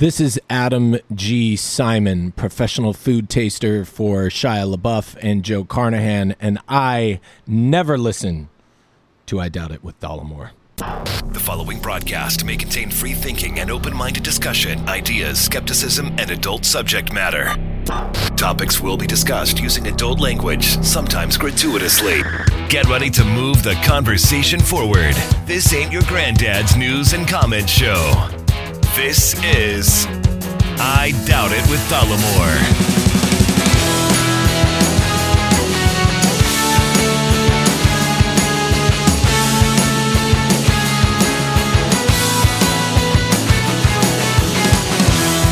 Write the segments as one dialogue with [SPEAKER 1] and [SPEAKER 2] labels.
[SPEAKER 1] This is Adam G. Simon, professional food taster for Shia LaBeouf and Joe Carnahan, and I never listen to I Doubt It with Dollemore.
[SPEAKER 2] The following broadcast may contain free thinking and open minded discussion, ideas, skepticism, and adult subject matter. Topics will be discussed using adult language, sometimes gratuitously. Get ready to move the conversation forward. This ain't your granddad's news and comment show. This is I Doubt It with Dollemore.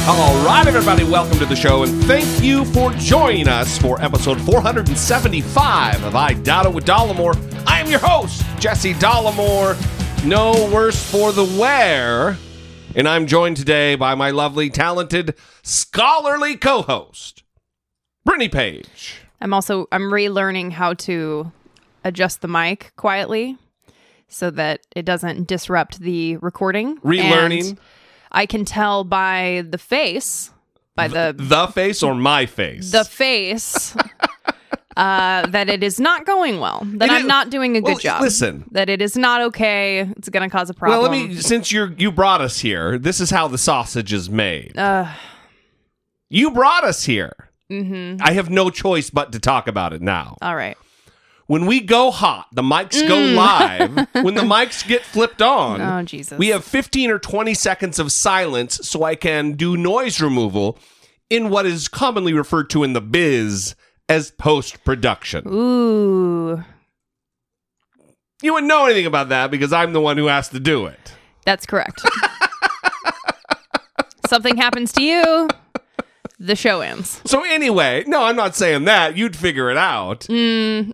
[SPEAKER 3] All right, everybody, welcome to the show, and thank you for joining us for episode 475 of I Doubt It with Dollemore. I am your host, Jesse Dollemore, no worse for the wear, and I'm joined today by my lovely, talented, scholarly co-host, Brittany Page.
[SPEAKER 4] I'm also I'm relearning how to adjust the mic quietly so that it doesn't disrupt the recording.
[SPEAKER 3] Relearning.
[SPEAKER 4] And I can tell by the face, by the
[SPEAKER 3] The face or my face?
[SPEAKER 4] the face, uh, that it is not going well. That
[SPEAKER 3] It
[SPEAKER 4] I'm
[SPEAKER 3] is-
[SPEAKER 4] not doing a good
[SPEAKER 3] well,
[SPEAKER 4] job.
[SPEAKER 3] listen.
[SPEAKER 4] that it is not okay. It's going to cause a problem.
[SPEAKER 3] well, let me. Since you you brought us here, this is how the sausage is made.
[SPEAKER 4] Uh,
[SPEAKER 3] You brought us here. Mm-hmm. I have no choice but to talk about it now.
[SPEAKER 4] all right.
[SPEAKER 3] When we go hot, the mics go live. when the mics get flipped on,
[SPEAKER 4] Mm. Oh Jesus.
[SPEAKER 3] we have 15 or 20 seconds of silence so I can do noise removal in what is commonly referred to in the biz as post production.
[SPEAKER 4] Ooh,
[SPEAKER 3] You wouldn't know anything about that because I'm the one who has to do it.
[SPEAKER 4] that's correct. Something happens to you, the show ends.
[SPEAKER 3] So anyway, no, I'm not saying that. You'd figure it out.
[SPEAKER 4] Mm,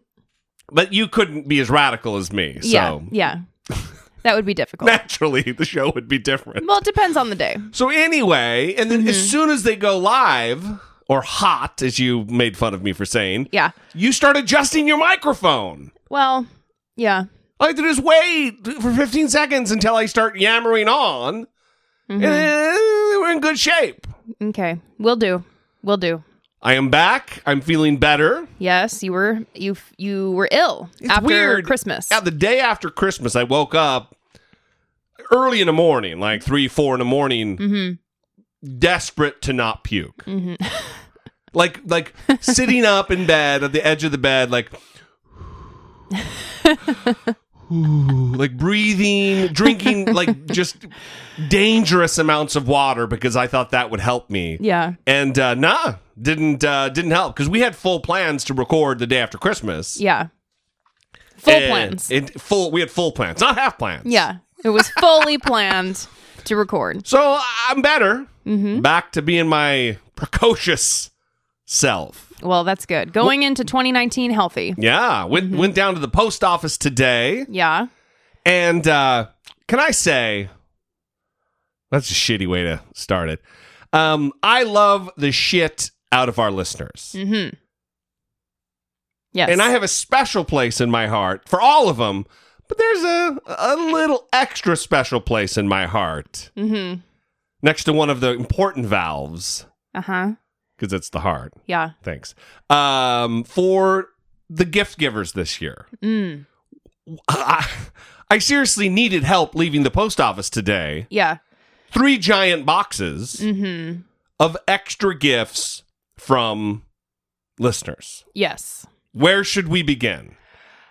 [SPEAKER 3] But you couldn't be as radical as me. So
[SPEAKER 4] yeah, yeah. That would be difficult.
[SPEAKER 3] naturally the show would be different.
[SPEAKER 4] well, it depends on the day.
[SPEAKER 3] So anyway, and then
[SPEAKER 4] Mm-hmm.
[SPEAKER 3] as soon as they go live or hot, as you made fun of me for saying,
[SPEAKER 4] Yeah.
[SPEAKER 3] you start adjusting your microphone.
[SPEAKER 4] Well, yeah.
[SPEAKER 3] I have to just wait for 15 seconds until I start yammering on.
[SPEAKER 4] Mm-hmm.
[SPEAKER 3] And we're in good shape.
[SPEAKER 4] Okay. We'll do. We'll do.
[SPEAKER 3] I am back. I'm feeling better.
[SPEAKER 4] Yes, you were you you were ill
[SPEAKER 3] It's
[SPEAKER 4] after
[SPEAKER 3] weird.
[SPEAKER 4] Christmas.
[SPEAKER 3] Yeah, the day after Christmas, I woke up early in the morning, like three, four in the morning,
[SPEAKER 4] Mm-hmm.
[SPEAKER 3] Desperate to not puke. like, like sitting up in bed at the edge of the bed, like, like breathing, drinking, like just dangerous amounts of water because I thought that would help me.
[SPEAKER 4] Yeah.
[SPEAKER 3] And uh, nah, didn't uh, didn't help because we had full plans to record the day after Christmas.
[SPEAKER 4] Yeah. Full
[SPEAKER 3] And
[SPEAKER 4] plans.
[SPEAKER 3] It, full. We had full plans, not half plans.
[SPEAKER 4] yeah. It was fully planned to record.
[SPEAKER 3] So I'm better.
[SPEAKER 4] Mm-hmm.
[SPEAKER 3] Back to being my precocious self.
[SPEAKER 4] Well, that's good. Going into 2019 healthy.
[SPEAKER 3] Yeah. Went
[SPEAKER 4] Mm-hmm.
[SPEAKER 3] went down to the post office today,
[SPEAKER 4] Yeah.
[SPEAKER 3] and uh, can I say that's a shitty way to start it. Um, I love the shit out of our listeners.
[SPEAKER 4] Mm-hmm. Yes.
[SPEAKER 3] And I have a special place in my heart for all of them, but there's a a little extra special place in my heart
[SPEAKER 4] Mhm.
[SPEAKER 3] next to one of the important valves
[SPEAKER 4] Uh-huh.
[SPEAKER 3] because it's the heart.
[SPEAKER 4] Yeah.
[SPEAKER 3] Thanks. Um, for the gift givers this year,
[SPEAKER 4] Mm.
[SPEAKER 3] I, I seriously needed help leaving the post office today.
[SPEAKER 4] Yeah.
[SPEAKER 3] Three giant boxes
[SPEAKER 4] Mhm.
[SPEAKER 3] of extra gifts from listeners.
[SPEAKER 4] Yes.
[SPEAKER 3] Where should we begin?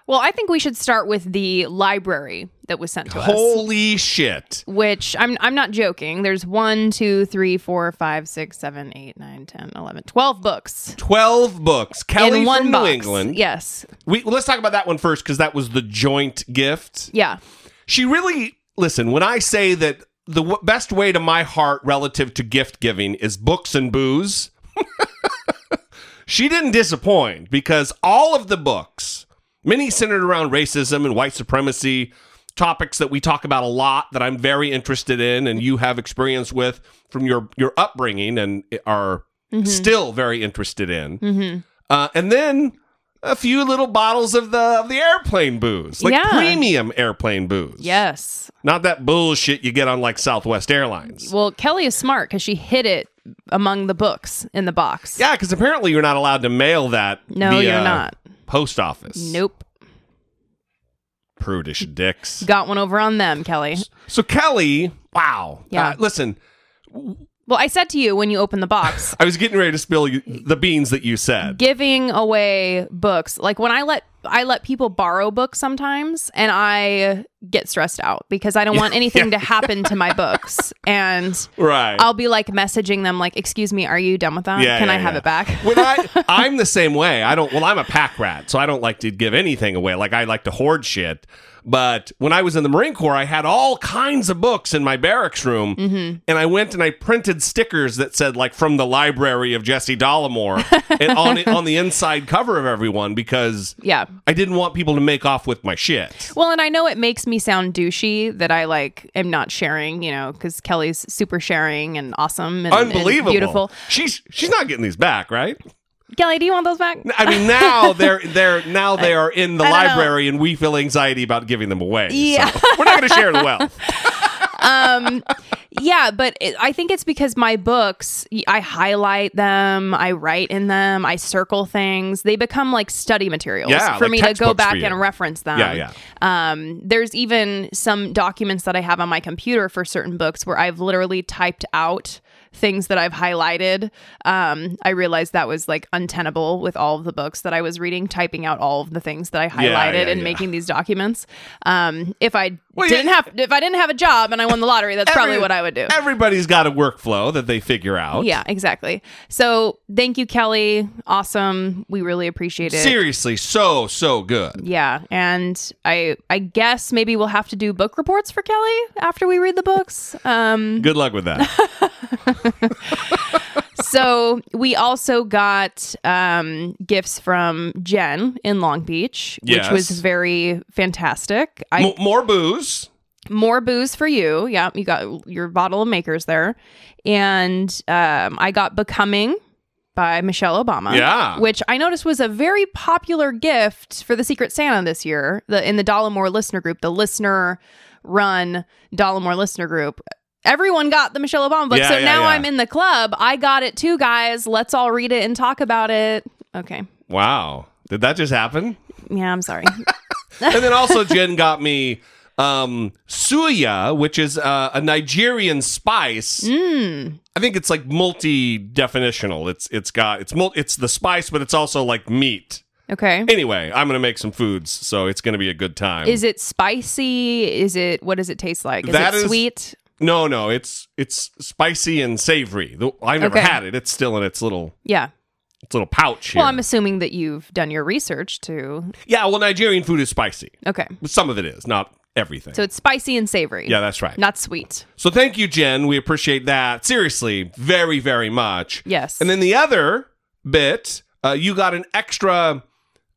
[SPEAKER 4] Well, I think we should start with the library that was sent to us.
[SPEAKER 3] Holy shit!
[SPEAKER 4] which I'm I'm not joking. There's one, two, three, four, five, six, seven, eight, nine, 10, 11, 12 books
[SPEAKER 3] 12 books. Kelly
[SPEAKER 4] in one
[SPEAKER 3] from
[SPEAKER 4] box.
[SPEAKER 3] New England.
[SPEAKER 4] Yes.
[SPEAKER 3] We, let's talk about that one first because that was the joint gift.
[SPEAKER 4] Yeah.
[SPEAKER 3] She really, listen, when I say that the w- best way to my heart relative to gift giving is books and booze, she didn't disappoint because all of the books, many centered around racism and white supremacy, topics that we talk about a lot that I'm very interested in and you have experience with from your, your upbringing and are still very interested in. Uh, and then a few little bottles of the of the airplane booze, like
[SPEAKER 4] Yeah.
[SPEAKER 3] premium airplane booze.
[SPEAKER 4] Yes.
[SPEAKER 3] not that bullshit you get on like Southwest Airlines.
[SPEAKER 4] Well, Kelly is smart because she hid it among the books in the box.
[SPEAKER 3] Yeah, because apparently you're not allowed to mail that.
[SPEAKER 4] No,
[SPEAKER 3] via
[SPEAKER 4] you're not.
[SPEAKER 3] Post office.
[SPEAKER 4] Nope.
[SPEAKER 3] Prudish dicks.
[SPEAKER 4] Got one over on them, Kelly.
[SPEAKER 3] So Kelly, wow.
[SPEAKER 4] Yeah.
[SPEAKER 3] Uh, listen,
[SPEAKER 4] Well, I said to you when you opened the box,
[SPEAKER 3] I was getting ready to spill you, the beans that you said.
[SPEAKER 4] giving away books. Like when I let I let people borrow books sometimes and I get stressed out because I don't want anything to happen to my books. And
[SPEAKER 3] right.
[SPEAKER 4] I'll be like messaging them like, "Excuse me, are you done with that?
[SPEAKER 3] Yeah,
[SPEAKER 4] Can
[SPEAKER 3] yeah,
[SPEAKER 4] I have
[SPEAKER 3] yeah.
[SPEAKER 4] it back?"
[SPEAKER 3] when I I'm the same way. I don't well I'm a pack rat, so I don't like to give anything away. Like I like to hoard shit. But when I was in the Marine Corps, I had all kinds of books in my barracks room,
[SPEAKER 4] Mm-hmm.
[SPEAKER 3] and I went and I printed stickers that said like from the library of Jesse Dollemore and on it, on the inside cover of everyone because
[SPEAKER 4] yeah.
[SPEAKER 3] I didn't want people to make off with my shit.
[SPEAKER 4] Well, and I know it makes me sound douchey that I like am not sharing, you know, because Kelly's super sharing and awesome and, and
[SPEAKER 3] Unbelievable,
[SPEAKER 4] beautiful.
[SPEAKER 3] She's she's not getting these back, right?
[SPEAKER 4] Kelly, do you want those back?
[SPEAKER 3] I mean, now they're they're now they are in the
[SPEAKER 4] don't know.
[SPEAKER 3] library, and we feel anxiety about giving them away. so
[SPEAKER 4] Yeah.
[SPEAKER 3] we're not going to share the wealth.
[SPEAKER 4] Yeah, but it, I think it's because my books, I highlight them, I write in them, I circle things. They become like study materials
[SPEAKER 3] Yeah,
[SPEAKER 4] for
[SPEAKER 3] like
[SPEAKER 4] me to go back and reference them.
[SPEAKER 3] Yeah, yeah.
[SPEAKER 4] Um, there's even some documents that I have on my computer for certain books where I've literally typed out things that I've highlighted. Um, I realized that was like untenable with all of the books that I was reading, typing out all of the things that I highlighted
[SPEAKER 3] yeah,
[SPEAKER 4] and
[SPEAKER 3] yeah.
[SPEAKER 4] making these documents. Um, if I
[SPEAKER 3] Well,
[SPEAKER 4] didn't
[SPEAKER 3] yeah.
[SPEAKER 4] have, if I didn't have a job and I won the lottery, that's probably what I would do.
[SPEAKER 3] Everybody's got a workflow that they figure out.
[SPEAKER 4] Yeah, exactly. So thank you, Kelly. Awesome. We really appreciate it.
[SPEAKER 3] Seriously, so so good.
[SPEAKER 4] Yeah, and I I guess maybe we'll have to do book reports for Kelly after we read the books. Um,
[SPEAKER 3] Good luck with that.
[SPEAKER 4] so we also got um, gifts from Jen in Long Beach,
[SPEAKER 3] Yes.
[SPEAKER 4] which was very fantastic. I
[SPEAKER 3] M- more booze.
[SPEAKER 4] more booze for you. Yeah, you got your bottle of makers there, and um, I got Becoming by Michelle Obama.
[SPEAKER 3] Yeah.
[SPEAKER 4] which I noticed was a very popular gift for the Secret Santa this year. The in the Dollemore listener group, the listener run Dollemore listener group. Everyone got the Michelle Obama book,
[SPEAKER 3] Yeah,
[SPEAKER 4] so
[SPEAKER 3] yeah,
[SPEAKER 4] now
[SPEAKER 3] yeah.
[SPEAKER 4] I'm in the club. I got it too, guys. Let's all read it and talk about it. Okay.
[SPEAKER 3] Wow. Did that just happen?
[SPEAKER 4] Yeah, I'm sorry.
[SPEAKER 3] and then also Jen got me um suya, which is uh, a Nigerian spice.
[SPEAKER 4] Mm.
[SPEAKER 3] I think it's like multi-definitional. It's it's got it's mul- it's the spice, but it's also like meat.
[SPEAKER 4] Okay.
[SPEAKER 3] Anyway, I'm gonna make some foods, so it's gonna be a good time.
[SPEAKER 4] Is it spicy? Is it what does it taste like? Is
[SPEAKER 3] That
[SPEAKER 4] it
[SPEAKER 3] is-
[SPEAKER 4] sweet?
[SPEAKER 3] No, no, it's it's spicy and savory. I've never
[SPEAKER 4] Okay.
[SPEAKER 3] had it. It's still in its little
[SPEAKER 4] Yeah.
[SPEAKER 3] its little pouch here.
[SPEAKER 4] Well, I'm assuming that you've done your research too.
[SPEAKER 3] yeah, well, Nigerian food is spicy.
[SPEAKER 4] Okay.
[SPEAKER 3] Some of it is, not everything.
[SPEAKER 4] So it's spicy and savory.
[SPEAKER 3] yeah, that's right.
[SPEAKER 4] Not sweet.
[SPEAKER 3] So thank you, Jen. We appreciate that. Seriously, very, very much.
[SPEAKER 4] Yes.
[SPEAKER 3] And then the other bit, uh, you got an extra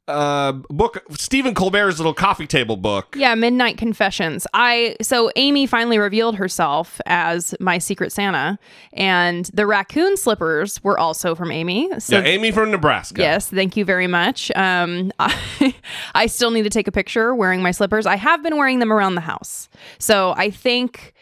[SPEAKER 3] uh, book, Stephen Colbert's little coffee table book.
[SPEAKER 4] Yeah, Midnight Confessions. I so Amy finally revealed herself as my secret Santa, and the raccoon slippers were also from Amy. So
[SPEAKER 3] yeah, Amy from Nebraska.
[SPEAKER 4] Yes, thank you very much. Um, I, I still need to take a picture wearing my slippers. I have been wearing them around the house. So I think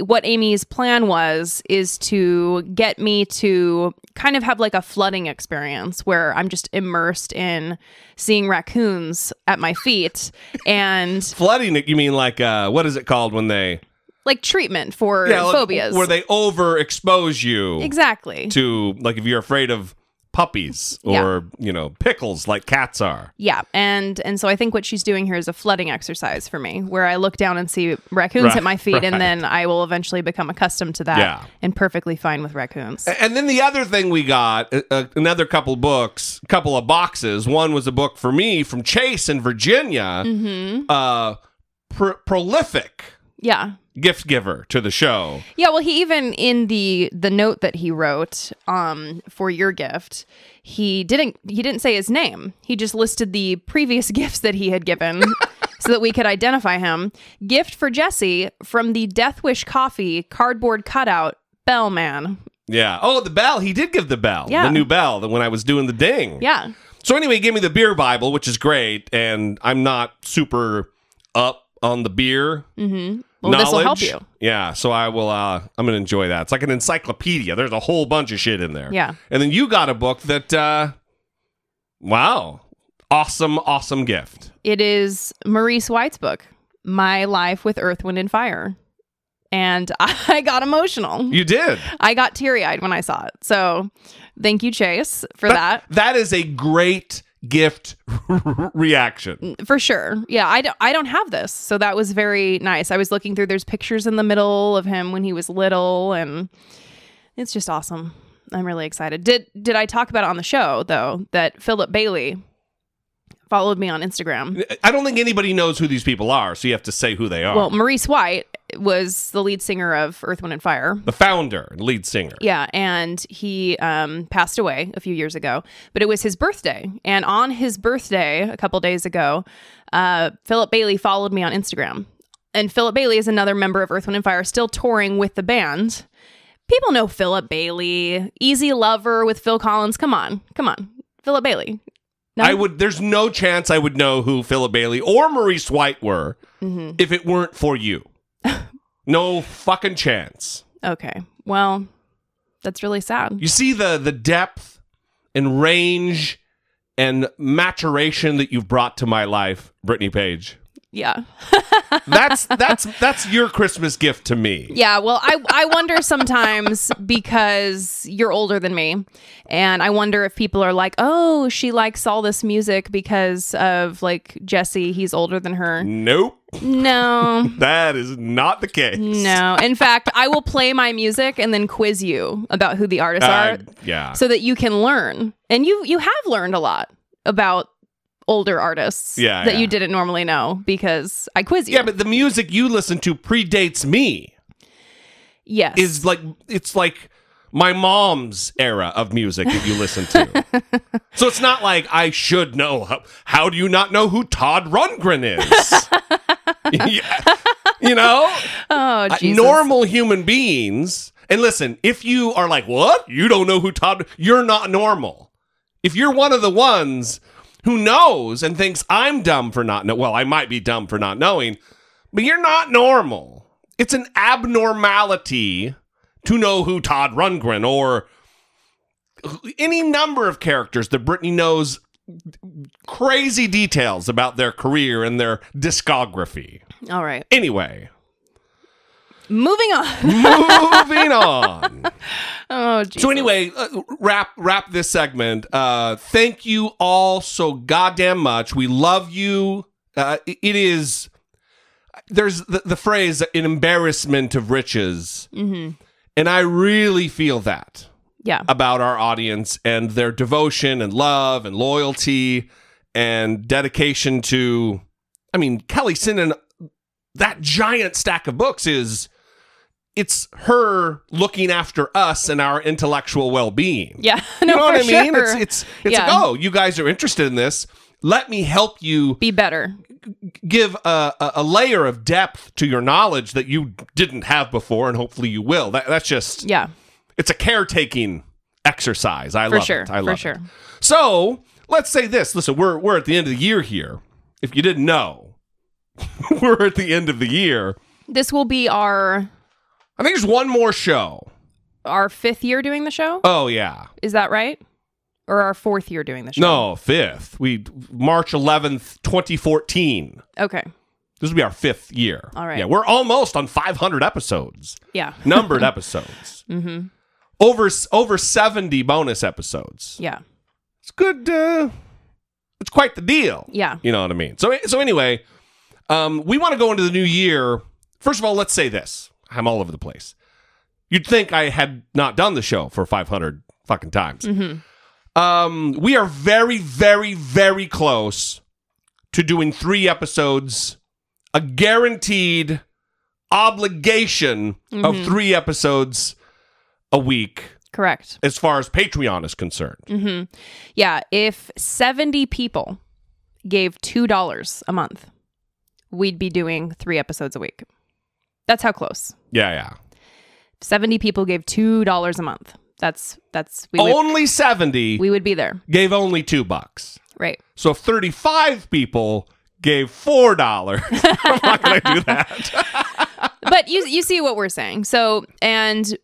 [SPEAKER 4] what Amy's plan was is to get me to kind of have like a flooding experience where I'm just immersed in seeing raccoons at my feet and
[SPEAKER 3] Flooding it, you mean like, uh, what is it called when they.
[SPEAKER 4] like treatment for
[SPEAKER 3] like,
[SPEAKER 4] phobias.
[SPEAKER 3] Where they overexpose you
[SPEAKER 4] exactly.
[SPEAKER 3] to, like, if you're afraid of puppies or,
[SPEAKER 4] Yeah.
[SPEAKER 3] you know, pickles like cats are.
[SPEAKER 4] Yeah, and and so I think what she's doing here is a flooding exercise for me, where I look down and see raccoons
[SPEAKER 3] Right,
[SPEAKER 4] at my feet,
[SPEAKER 3] right.
[SPEAKER 4] and then I will eventually become accustomed to that
[SPEAKER 3] Yeah.
[SPEAKER 4] and perfectly fine with raccoons.
[SPEAKER 3] And then the other thing we got, uh, uh, another couple books, couple of boxes. One was a book for me from Chase in Virginia,
[SPEAKER 4] Mm-hmm.
[SPEAKER 3] uh, pr- prolific
[SPEAKER 4] Yeah,
[SPEAKER 3] gift giver to the show.
[SPEAKER 4] yeah. Well, he even in the the note that he wrote um for your gift, he didn't he didn't say his name. He just listed the previous gifts that he had given. So that we could identify him. Gift for Jesse from the Death Wish Coffee cardboard cutout Bellman.
[SPEAKER 3] Yeah. Oh, the bell. He did give the bell.
[SPEAKER 4] Yeah.
[SPEAKER 3] The new bell that when I was doing the ding.
[SPEAKER 4] Yeah.
[SPEAKER 3] So anyway, he gave me the beer Bible, which is great, and I'm not super up on the beer.
[SPEAKER 4] Mm-hmm. Well, this will help
[SPEAKER 3] knowledge.
[SPEAKER 4] you.
[SPEAKER 3] Yeah, so I will. uh I'm gonna enjoy that. It's like an encyclopedia. There's a whole bunch of shit in there.
[SPEAKER 4] Yeah.
[SPEAKER 3] and then you got a book that. uh Wow, awesome, awesome gift.
[SPEAKER 4] It is Maurice White's book, My Life with Earth, Wind, and Fire. And I got emotional.
[SPEAKER 3] You did.
[SPEAKER 4] I got teary eyed when I saw it. So thank you, Chase, for that.
[SPEAKER 3] That is a great gift reaction.
[SPEAKER 4] For sure. Yeah, I don't, I don't have this. So that was very nice. I was looking through, there's pictures in the middle of him when he was little, and it's just awesome. I'm really excited. Did did I talk about it on the show though that Philip Bailey followed me on Instagram?
[SPEAKER 3] I don't think anybody knows who these people are, so you have to say who they are.
[SPEAKER 4] Well, Maurice White was the lead singer of Earth, Wind, and Fire.
[SPEAKER 3] the founder, and lead singer.
[SPEAKER 4] Yeah, and he um, passed away a few years ago, but it was his birthday. And on his birthday, a couple days ago, uh, Philip Bailey followed me on Instagram. And Philip Bailey is another member of Earth, Wind, and Fire, still touring with the band. People know Philip Bailey, Easy Lover with Phil Collins. Come on, come on, Philip Bailey. No?
[SPEAKER 3] I would. There's no chance I would know who Philip Bailey or Maurice White were
[SPEAKER 4] Mm-hmm.
[SPEAKER 3] if it weren't for you. no fucking chance.
[SPEAKER 4] Okay, well, that's really sad.
[SPEAKER 3] You see the the depth and range and maturation that you've brought to my life, Brittany Page.
[SPEAKER 4] Yeah.
[SPEAKER 3] That's that's that's your Christmas gift to me.
[SPEAKER 4] Yeah, well, I I wonder sometimes because you're older than me, and I wonder if people are like, "Oh, she likes all this music because of like Jesse. He's older than her."
[SPEAKER 3] Nope,
[SPEAKER 4] No,
[SPEAKER 3] that is not the case.
[SPEAKER 4] no. In fact, I will play my music and then quiz you about who the artists
[SPEAKER 3] Uh,
[SPEAKER 4] are,
[SPEAKER 3] yeah.
[SPEAKER 4] so that you can learn. And you you have learned a lot about older artists
[SPEAKER 3] Yeah,
[SPEAKER 4] that
[SPEAKER 3] yeah.
[SPEAKER 4] you didn't normally know because I quiz you.
[SPEAKER 3] yeah, but the music you listen to predates me.
[SPEAKER 4] yes,
[SPEAKER 3] is like it's like my mom's era of music that you listen to. so it's not like I should know. How, how do you not know who Todd Rundgren is? Yeah. You know,
[SPEAKER 4] oh
[SPEAKER 3] Uh, normal human beings. And listen, if you are like, what? You don't know who Todd? You're not normal. If you're one of the ones who knows and thinks I'm dumb for not know, well, I might be dumb for not knowing, but you're not normal. It's an abnormality to know who Todd Rundgren or any number of characters that Brittany knows crazy details about their career and their discography.
[SPEAKER 4] All right,
[SPEAKER 3] Anyway,
[SPEAKER 4] moving on.
[SPEAKER 3] moving on.
[SPEAKER 4] Oh, Jesus.
[SPEAKER 3] So anyway, uh, wrap wrap this segment. Uh, thank you all so goddamn much. We love you. Uh, it- is there's the, the phrase an embarrassment of riches,
[SPEAKER 4] Mhm.
[SPEAKER 3] and I really feel that
[SPEAKER 4] yeah,
[SPEAKER 3] about our audience and their devotion and love and loyalty and dedication to. I mean, Kelly Sinan, that giant stack of books is. It's her looking after us and our intellectual well-being.
[SPEAKER 4] yeah. no, You
[SPEAKER 3] know what I mean?
[SPEAKER 4] sure.
[SPEAKER 3] It's it's it's
[SPEAKER 4] Yeah.
[SPEAKER 3] like, oh, you guys are interested in this. Let me help you
[SPEAKER 4] be better.
[SPEAKER 3] give a, a, a layer of depth to your knowledge that you didn't have before, and hopefully you will. That, that's just
[SPEAKER 4] Yeah,
[SPEAKER 3] it's a caretaking exercise. I
[SPEAKER 4] for
[SPEAKER 3] love
[SPEAKER 4] sure.
[SPEAKER 3] it. I
[SPEAKER 4] for
[SPEAKER 3] love
[SPEAKER 4] sure.
[SPEAKER 3] it. So let's say this. Listen, we're we're at the end of the year here. If you didn't know, we're at the end of the year.
[SPEAKER 4] This will be our
[SPEAKER 3] I think there's one more show.
[SPEAKER 4] our fifth year doing the show.
[SPEAKER 3] Oh yeah.
[SPEAKER 4] Is that right? Or our fourth year doing the show?
[SPEAKER 3] No, fifth. We March 11th, 2014.
[SPEAKER 4] Okay.
[SPEAKER 3] This will be our fifth year.
[SPEAKER 4] All right.
[SPEAKER 3] Yeah, we're almost on 500 episodes,
[SPEAKER 4] Yeah.
[SPEAKER 3] numbered episodes.
[SPEAKER 4] Mm-hmm.
[SPEAKER 3] Over over 70 bonus episodes.
[SPEAKER 4] Yeah.
[SPEAKER 3] It's good. Uh, it's quite the deal.
[SPEAKER 4] Yeah.
[SPEAKER 3] You know what I mean? So so anyway, um, we want to go into the new year. First of all, let's say this. I'm all over the place. You'd think I had not done the show for 500 fucking times.
[SPEAKER 4] Mm-hmm.
[SPEAKER 3] Um, we are very, very, very close to doing three episodes, a guaranteed obligation of
[SPEAKER 4] Mhm.
[SPEAKER 3] three episodes a week
[SPEAKER 4] Correct.
[SPEAKER 3] as far as Patreon is concerned.
[SPEAKER 4] Mm-hmm. Yeah. If 70 people gave $2 a month, we'd be doing three episodes a week. That's how close.
[SPEAKER 3] Yeah, yeah.
[SPEAKER 4] 70 people gave $2 a month. That's that's we would,
[SPEAKER 3] only 70
[SPEAKER 4] we would be there.
[SPEAKER 3] gave only two bucks.
[SPEAKER 4] Right.
[SPEAKER 3] So if 35 people gave $4, I'm not going to do that.
[SPEAKER 4] but you you see what we're saying. So, and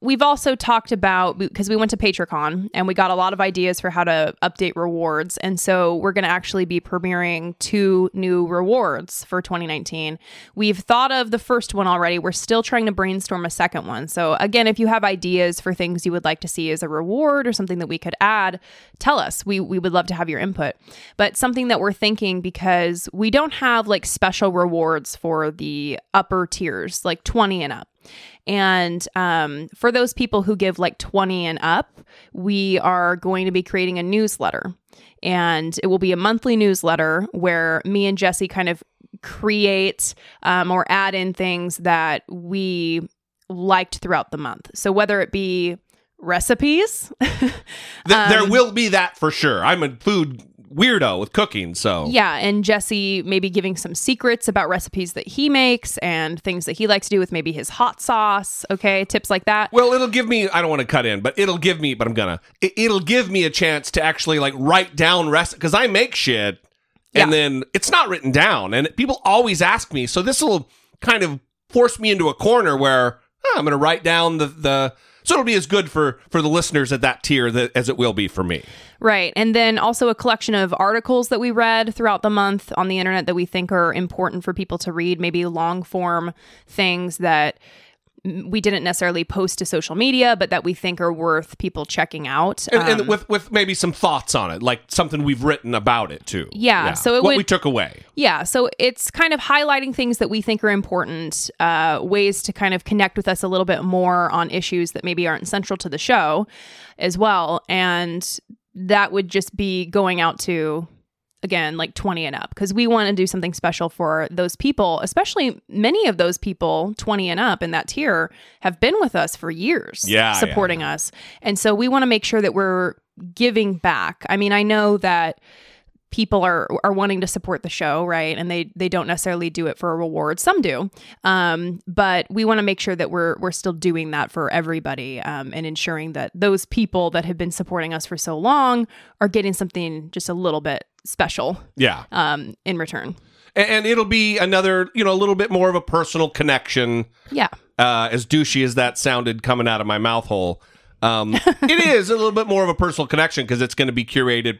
[SPEAKER 4] we've also talked about because we went to PatreCon and we got a lot of ideas for how to update rewards. And so we're going to actually be premiering two new rewards for 2019. We've thought of the first one already. We're still trying to brainstorm a second one. So, again, if you have ideas for things you would like to see as a reward or something that we could add, tell us. We we would love to have your input. But something that we're thinking because we don't have like special rewards for the upper tiers, like 20 and up. And um, for those people who give like 20 and up, we are going to be creating a newsletter. And it will be a monthly newsletter where me and Jesse kind of create um, or add in things that we liked throughout the month. So whether it be recipes,
[SPEAKER 3] Th- there
[SPEAKER 4] Um,
[SPEAKER 3] will be that for sure. I'm a food weirdo with cooking, so
[SPEAKER 4] Yeah, and Jesse maybe giving some secrets about recipes that he makes and things that he likes to do with maybe his hot sauce. Okay, tips like that.
[SPEAKER 3] Well, it'll give me. I don't want to cut in, but it'll give me. But I'm gonna. It, it'll give me a chance to actually like write down rest because I make shit, and
[SPEAKER 4] Yeah.
[SPEAKER 3] then it's not written down, and people always ask me. So this will kind of force me into a corner where oh, I'm gonna write down the the. So it'll be as good for for the listeners at that tier that, as it will be for me.
[SPEAKER 4] Right. And then also a collection of articles that we read throughout the month on the internet that we think are important for people to read, maybe long form things that we didn't necessarily post to social media, but that we think are worth people checking out.
[SPEAKER 3] And,
[SPEAKER 4] Um,
[SPEAKER 3] and with with maybe some thoughts on it, like something we've written about it too.
[SPEAKER 4] Yeah, so it
[SPEAKER 3] what
[SPEAKER 4] would-
[SPEAKER 3] we took away.
[SPEAKER 4] Yeah, so it's kind of highlighting things that we think are important, uh, ways to kind of connect with us a little bit more on issues that maybe aren't central to the show as well. And that would just be going out to, again, like 20 and up, because we want to do something special for those people, especially many of those people, 20 and up in that tier, have been with us for years,
[SPEAKER 3] Yeah, yeah,
[SPEAKER 4] supporting us. And so we want to make sure that we're giving back. I mean, I know that people are are wanting to support the show right and they they don't necessarily do it for a reward some do um, but we want to make sure that we're we're still doing that for everybody um, and ensuring that those people that have been supporting us for so long are getting something just a little bit special
[SPEAKER 3] Yeah.
[SPEAKER 4] um, in return
[SPEAKER 3] and, and it'll be another, you know, a little bit more of a personal connection.
[SPEAKER 4] yeah
[SPEAKER 3] Uh, as douchey as that sounded coming out of my mouth hole, um, it is a little bit more of a personal connection because it's going to be curated.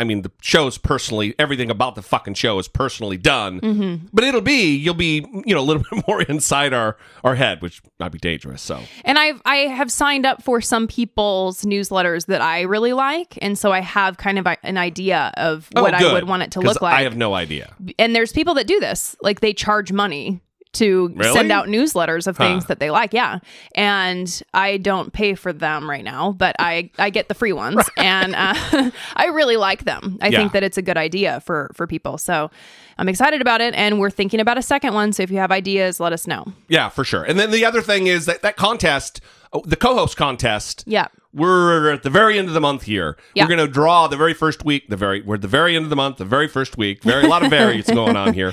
[SPEAKER 3] I mean, the show's personally everything about the fucking show is personally done,
[SPEAKER 4] Mm-hmm.
[SPEAKER 3] but it'll be you'll be you know a little bit more inside our our head, which might be dangerous. So
[SPEAKER 4] And I've I have signed up for some people's newsletters that I really like, and so I have kind of an idea of what
[SPEAKER 3] Oh,
[SPEAKER 4] I would want it to look like.
[SPEAKER 3] I have no idea.
[SPEAKER 4] and there's people that do this like they charge money to
[SPEAKER 3] Really?
[SPEAKER 4] send out newsletters of things
[SPEAKER 3] Huh.
[SPEAKER 4] that they like yeah and i don't pay for them right now but i i get the free ones and uh, i really like them i
[SPEAKER 3] Yeah.
[SPEAKER 4] think that it's a good idea for for people so i'm excited about it and we're thinking about a second one so if you have ideas let us know
[SPEAKER 3] Yeah, for sure. And then the other thing is that that contest, oh, the co-host contest.
[SPEAKER 4] yeah
[SPEAKER 3] We're at the very end of the month here.
[SPEAKER 4] Yeah.
[SPEAKER 3] We're going to draw the very first week. The very we're at the very end of the month. The very first week. Very a lot of varies going on here.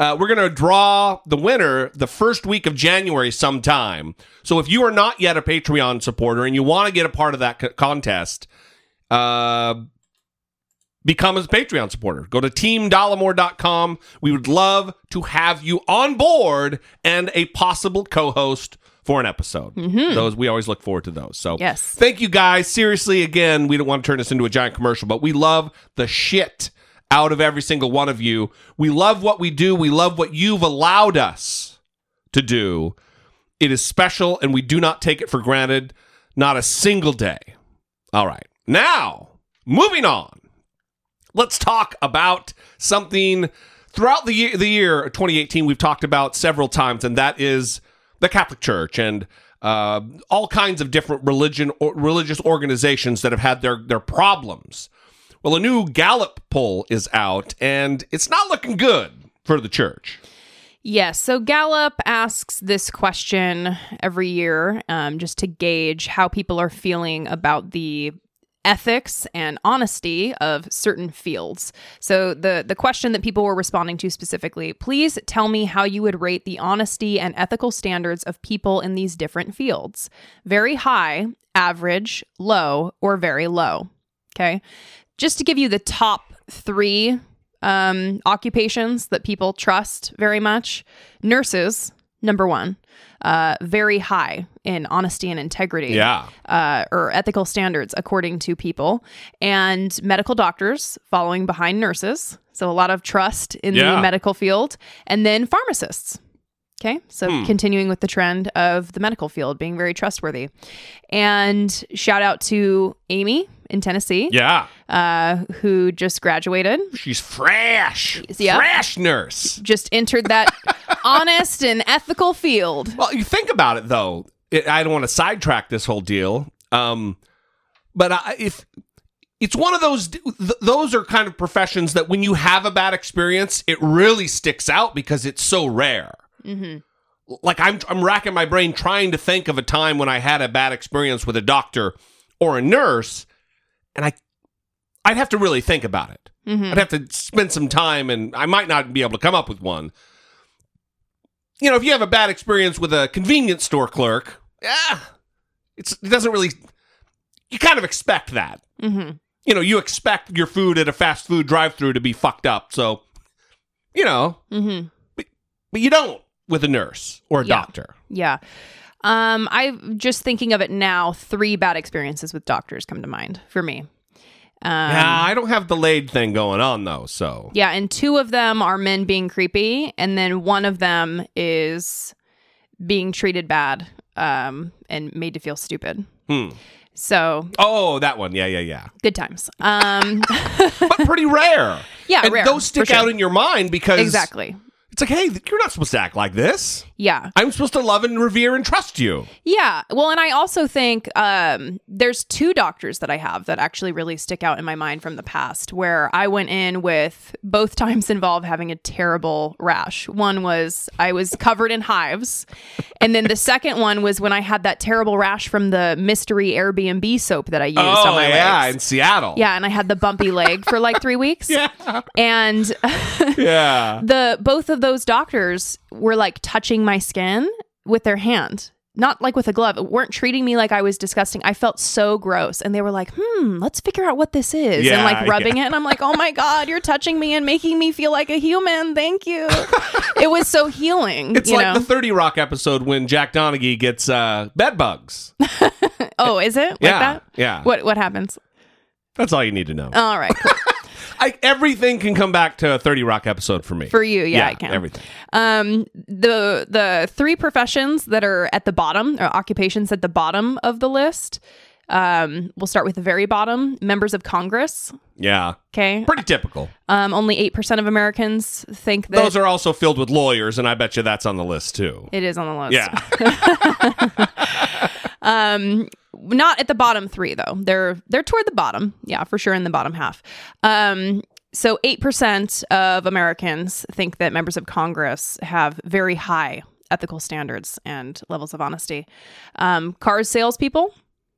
[SPEAKER 3] Uh, we're going to draw the winner the first week of January sometime. So if you are not yet a Patreon supporter and you want to get a part of that co- contest, uh, become a Patreon supporter. Go to teamdollemore.com. We would love to have you on board and a possible co-host for an episode. Those we always look forward to those. So
[SPEAKER 4] Yes.
[SPEAKER 3] thank you guys. Seriously, again, we don't want to turn this into a giant commercial, but we love the shit out of every single one of you. We love what we do. We love what you've allowed us to do. It is special and we do not take it for granted, not a single day. All right. Now, moving on. Let's talk about something throughout the year, the year 2018 we've talked about several times and that is the Catholic Church and uh, all kinds of different religion or religious organizations that have had their their problems. Well, a new Gallup poll is out and it's not looking good for the church.
[SPEAKER 4] Yes. So Gallup asks this question every year um, just to gauge how people are feeling about the ethics and honesty of certain fields. So the the question that people were responding to specifically, please tell me how you would rate the honesty and ethical standards of people in these different fields. Very high, average, low, or very low. Okay? Just to give you the top 3 um, occupations that people trust very much, nurses, number 1 uh, very high in honesty and integrity
[SPEAKER 3] Yeah.
[SPEAKER 4] uh, or ethical standards according to people, and medical doctors following behind nurses. So a lot of trust in
[SPEAKER 3] Yeah.
[SPEAKER 4] the medical field, and then pharmacists. Okay, so
[SPEAKER 3] Hmm.
[SPEAKER 4] continuing with the trend of the medical field being very trustworthy. And shout out to Amy in Tennessee,
[SPEAKER 3] Yeah.
[SPEAKER 4] uh, who just graduated,
[SPEAKER 3] She's fresh.
[SPEAKER 4] Yeah.
[SPEAKER 3] Fresh nurse.
[SPEAKER 4] just entered that honest and ethical field.
[SPEAKER 3] Well, you think about it though. It, I don't want to sidetrack this whole deal. Um, but I, if it's one of those, th- those are kind of professions that when you have a bad experience, it really sticks out because it's so rare.
[SPEAKER 4] hmm
[SPEAKER 3] Like I'm, I'm racking my brain trying to think of a time when I had a bad experience with a doctor or a nurse, and I, I'd have to really think about it.
[SPEAKER 4] hmm
[SPEAKER 3] I'd have to spend some time, and I might not be able to come up with one. You know, if you have a bad experience with a convenience store clerk, yeah, it's it doesn't really. You kind of expect that.
[SPEAKER 4] hmm
[SPEAKER 3] You know, you expect your food at a fast food drive-through to be fucked up. So, you know,
[SPEAKER 4] hmm
[SPEAKER 3] but you don't with a nurse or a
[SPEAKER 4] Yeah.
[SPEAKER 3] doctor.
[SPEAKER 4] Yeah. Um, I'm just thinking of it now. Three bad experiences with doctors come to mind for me. Um,
[SPEAKER 3] yeah, I don't have the laid thing going on though. So,
[SPEAKER 4] yeah, and two of them are men being creepy, and then one of them is being treated bad um, and made to feel stupid.
[SPEAKER 3] hmm.
[SPEAKER 4] So
[SPEAKER 3] oh, that one. Yeah, yeah, yeah.
[SPEAKER 4] good times. Um,
[SPEAKER 3] But pretty rare.
[SPEAKER 4] yeah,
[SPEAKER 3] and
[SPEAKER 4] rare,
[SPEAKER 3] those stick
[SPEAKER 4] sure.
[SPEAKER 3] out in your mind because
[SPEAKER 4] exactly.
[SPEAKER 3] It's like, hey, you're not supposed to act like this.
[SPEAKER 4] Yeah.
[SPEAKER 3] I'm supposed to love and revere and trust you.
[SPEAKER 4] Yeah. Well, and I also think um, there's two doctors that I have that actually really stick out in my mind from the past where I went in with both times involved having a terrible rash. One was I was covered in hives. And then the second one was when I had that terrible rash from the mystery Airbnb soap that I used on
[SPEAKER 3] oh,
[SPEAKER 4] my
[SPEAKER 3] yeah,
[SPEAKER 4] legs.
[SPEAKER 3] in Seattle.
[SPEAKER 4] Yeah, and I had the bumpy leg for like three weeks.
[SPEAKER 3] Yeah.
[SPEAKER 4] And
[SPEAKER 3] Yeah.
[SPEAKER 4] the both of those doctors were like touching my skin with their hand not like with a glove. Weren't treating me like i was disgusting. I felt so gross. And they were like hmm let's figure out what this is.
[SPEAKER 3] Yeah,
[SPEAKER 4] and like rubbing it. And i'm like oh my god you're touching me and making me feel like a human. Thank you. It was so healing
[SPEAKER 3] It's like
[SPEAKER 4] know?
[SPEAKER 3] the 30 Rock episode when Jack Donaghy gets uh, bed bugs.
[SPEAKER 4] oh is it? Like
[SPEAKER 3] yeah.
[SPEAKER 4] that?
[SPEAKER 3] Yeah.
[SPEAKER 4] what what happens?
[SPEAKER 3] That's all you need to know.
[SPEAKER 4] all right cool.
[SPEAKER 3] I, everything can come back to a 30 Rock episode for me.
[SPEAKER 4] for you yeah, i can
[SPEAKER 3] Everything.
[SPEAKER 4] Um, the the three professions that are at the bottom, or occupations at the bottom of the list. Um, we'll start with the very bottom. Members of Congress.
[SPEAKER 3] Yeah.
[SPEAKER 4] Okay.
[SPEAKER 3] Pretty typical.
[SPEAKER 4] Um, only eight percent of Americans think that
[SPEAKER 3] Those are also filled with lawyers, and I bet you that's on the list too.
[SPEAKER 4] it is on the list.
[SPEAKER 3] Yeah.
[SPEAKER 4] Um, not at the bottom three though. They're they're toward the bottom. Yeah, for sure in the bottom half. Um, so eight percent of Americans think that members of Congress have very high ethical standards and levels of honesty. Um, cars salespeople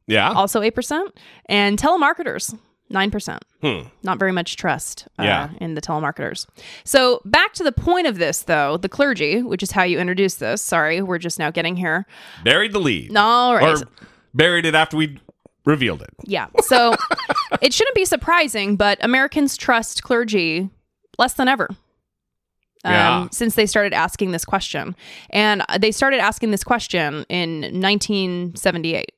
[SPEAKER 3] yeah.
[SPEAKER 4] also eight percent, and telemarketers nine percent.
[SPEAKER 3] Hmm.
[SPEAKER 4] Not very much trust uh,
[SPEAKER 3] Yeah.
[SPEAKER 4] in the telemarketers. So back to the point of this, though, the clergy, which is how you introduce this. Sorry, we're just now getting here.
[SPEAKER 3] Buried the lead.
[SPEAKER 4] All right.
[SPEAKER 3] Or buried it after we revealed it.
[SPEAKER 4] Yeah. So it shouldn't be surprising, but Americans trust clergy less than ever. Um,
[SPEAKER 3] Yeah.
[SPEAKER 4] Since they started asking this question. And they started asking this question in 1978.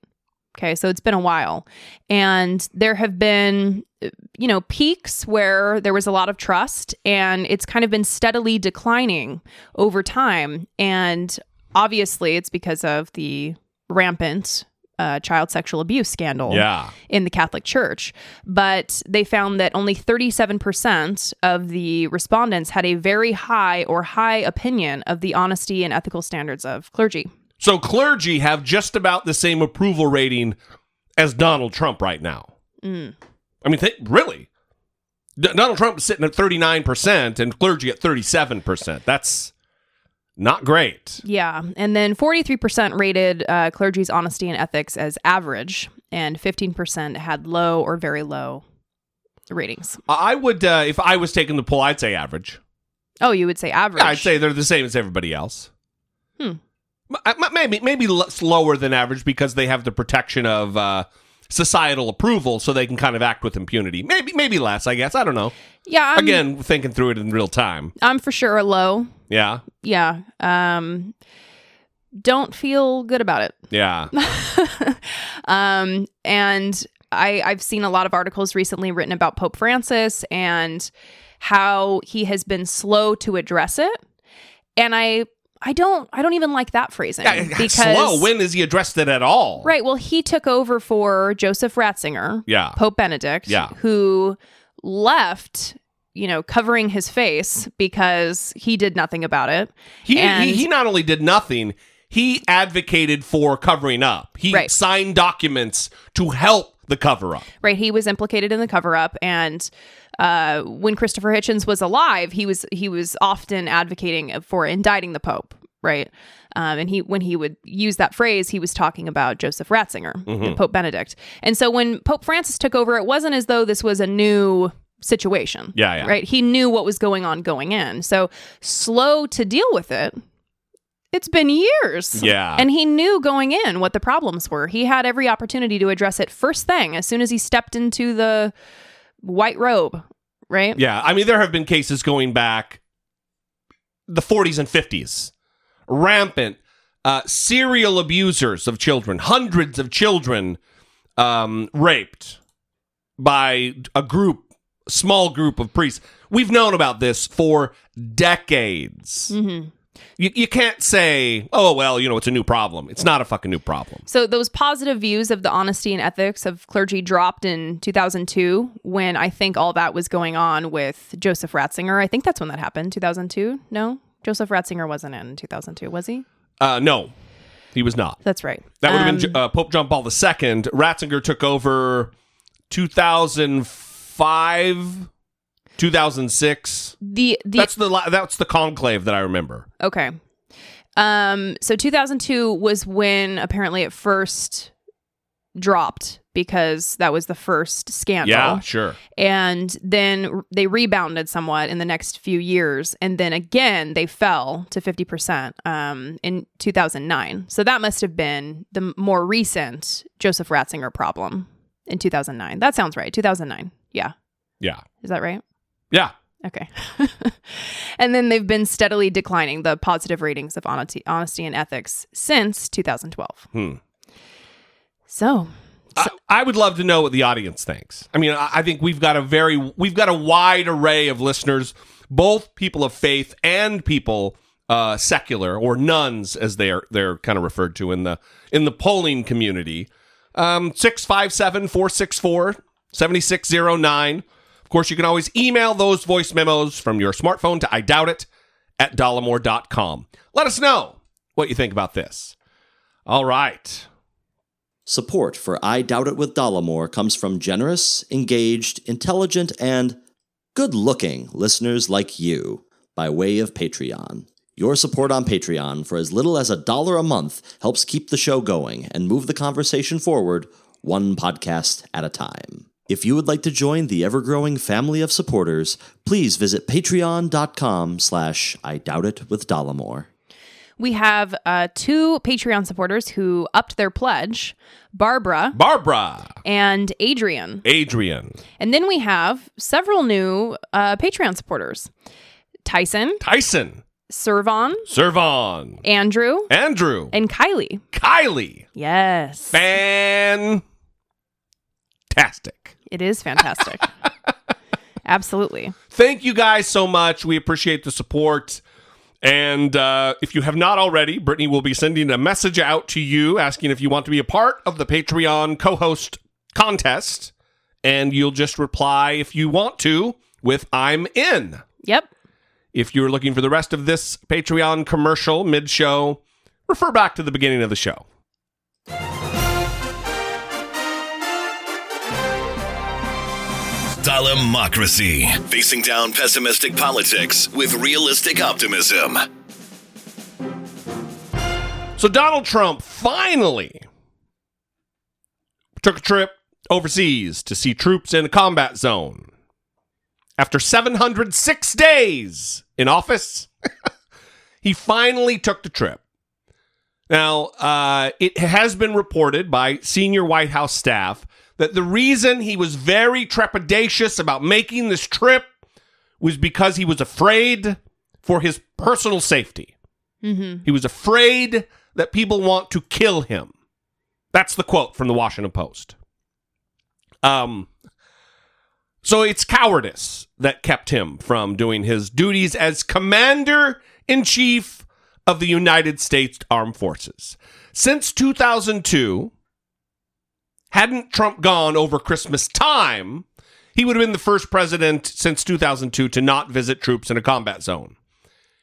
[SPEAKER 4] Okay. So it's been a while. And there have been, you know, peaks where there was a lot of trust and it's kind of been steadily declining over time. And obviously it's because of the rampant uh, child sexual abuse scandal
[SPEAKER 3] Yeah.
[SPEAKER 4] in the Catholic Church, but they found that only 37% of the respondents had a very high or high opinion of the honesty and ethical standards of clergy.
[SPEAKER 3] So clergy have just about the same approval rating as Donald Trump right now.
[SPEAKER 4] Mm.
[SPEAKER 3] I mean, th- really? D- Donald Trump is sitting at 39% and clergy at 37%. That's Not great.
[SPEAKER 4] Yeah. And then 43% rated uh, clergy's honesty and ethics as average, and 15% had low or very low ratings.
[SPEAKER 3] I would, uh, if I was taking the poll, I'd say average.
[SPEAKER 4] Oh, you would say average.
[SPEAKER 3] Yeah, I'd say they're the same as everybody else.
[SPEAKER 4] Hmm.
[SPEAKER 3] M- Maybe maybe lower than average because they have the protection of uh, societal approval, so they can kind of act with impunity. Maybe maybe less, I guess. I don't know.
[SPEAKER 4] Yeah. I'm,
[SPEAKER 3] Again, thinking through it in real time.
[SPEAKER 4] I'm for sure a low.
[SPEAKER 3] Yeah,
[SPEAKER 4] Yeah. Um, don't feel good about it.
[SPEAKER 3] yeah.
[SPEAKER 4] um, and I, I've seen a lot of articles recently written about Pope Francis and how he has been slow to address it. And I I don't I don't even like that phrasing
[SPEAKER 3] yeah
[SPEAKER 4] because
[SPEAKER 3] slow. When has he addressed it at all?
[SPEAKER 4] right. Well, he took over for Joseph Ratzinger,
[SPEAKER 3] Yeah.
[SPEAKER 4] Pope Benedict,
[SPEAKER 3] Yeah.
[SPEAKER 4] who left. You know, covering his face because he did nothing about it.
[SPEAKER 3] He,
[SPEAKER 4] And-
[SPEAKER 3] he he not only did nothing, he advocated for covering up. He
[SPEAKER 4] Right.
[SPEAKER 3] signed documents to help the cover up.
[SPEAKER 4] right? He was implicated in the cover up, and uh, when Christopher Hitchens was alive, he was he was often advocating for indicting the Pope, right? Um, and he when he would use that phrase, he was talking about Joseph Ratzinger, and Pope Benedict. And so when Pope Francis took over, it wasn't as though this was a new situation.
[SPEAKER 3] Yeah, yeah.
[SPEAKER 4] Right. He knew what was going on going in. So slow to deal with it. It's been years.
[SPEAKER 3] Yeah.
[SPEAKER 4] And he knew going in what the problems were. He had every opportunity to address it first thing as soon as he stepped into the white robe, right?
[SPEAKER 3] Yeah, I mean there have been cases going back the 40s and 50s, rampant uh, serial abusers of children, hundreds of children um, raped by a group, small group of priests. We've known about this for decades.
[SPEAKER 4] Mhm.
[SPEAKER 3] You, you can't say, oh well, you know, it's a new problem. It's not a fucking new problem.
[SPEAKER 4] So those positive views of the honesty and ethics of clergy dropped in 2002 when I think all that was going on with Joseph Ratzinger. I think that's when that happened. 2002? No. Joseph Ratzinger wasn't in 2002, was he?
[SPEAKER 3] Uh, no, he was not.
[SPEAKER 4] That's right.
[SPEAKER 3] That would have
[SPEAKER 4] Um,
[SPEAKER 3] been uh, Pope John Paul II. Ratzinger took over 2005, 2006.
[SPEAKER 4] the the
[SPEAKER 3] That's the that's the conclave that I remember.
[SPEAKER 4] Okay. Um, so 2002 was when apparently it first dropped because that was the first scandal.
[SPEAKER 3] Yeah, sure.
[SPEAKER 4] And then they rebounded somewhat in the next few years. And then again, they fell to 50% um, in 2009. So that must have been the more recent Joseph Ratzinger problem in 2009. That sounds right. 2009. Yeah.
[SPEAKER 3] Yeah,
[SPEAKER 4] Is that right?
[SPEAKER 3] yeah.
[SPEAKER 4] Okay. and then they've been steadily declining the positive ratings of honesty, honesty and ethics since 2012.
[SPEAKER 3] Hmm.
[SPEAKER 4] So,
[SPEAKER 3] I, I would love to know what the audience thinks. I mean, I, I think we've got a very we've got a wide array of listeners, both people of faith and people uh, secular or nuns, as they're they're kind of referred to in the in the polling community. Um, six five seven four six four seventy six zero nine. Of course, you can always email those voice memos from your smartphone to I doubt it at dollemore.com. Let us know what you think about this. All right.
[SPEAKER 5] Support for I Doubt It with Dollemore comes from generous, engaged, intelligent, and good looking listeners like you by way of Patreon. Your support on Patreon for as little as a dollar a month helps keep the show going and move the conversation forward one podcast at a time. If you would like to join the ever-growing family of supporters, please visit patreon.com slash I Doubt It with Dollemore.
[SPEAKER 4] we have uh, two Patreon supporters who upped their pledge Barbara
[SPEAKER 3] Barbara,
[SPEAKER 4] and Adrian.
[SPEAKER 3] Adrian,
[SPEAKER 4] And then we have several new uh, Patreon supporters Tyson,
[SPEAKER 3] Tyson,
[SPEAKER 4] Servon,
[SPEAKER 3] Servon,
[SPEAKER 4] Andrew,
[SPEAKER 3] Andrew,
[SPEAKER 4] and Kylie.
[SPEAKER 3] Kylie.
[SPEAKER 4] Yes.
[SPEAKER 3] Fantastic.
[SPEAKER 4] It is fantastic. Absolutely.
[SPEAKER 3] Thank you guys so much. We appreciate the support. And uh, if you have not already, Brittany will be sending a message out to you asking if you want to be a part of the Patreon co host contest. And you'll just reply if you want to with I'm in.
[SPEAKER 4] Yep.
[SPEAKER 3] If you're looking for the rest of this Patreon commercial mid show, refer back to the beginning of the show.
[SPEAKER 2] Dilemocracy. Facing down pessimistic politics with realistic optimism.
[SPEAKER 3] So Donald Trump finally took a trip overseas to see troops in a combat zone. After 706 days in office, he finally took the trip. Now, uh, it has been reported by senior White House staff that the reason he was very trepidatious about making this trip was because he was afraid for his personal safety. He was afraid that people want to kill him. That's the quote from the Washington Post. Um, so it's cowardice that kept him from doing his duties as commander in chief of the United States Armed Forces. Since 2002, hadn't Trump gone over Christmas time, he would have been the first president since 2002 to not visit troops in a combat zone.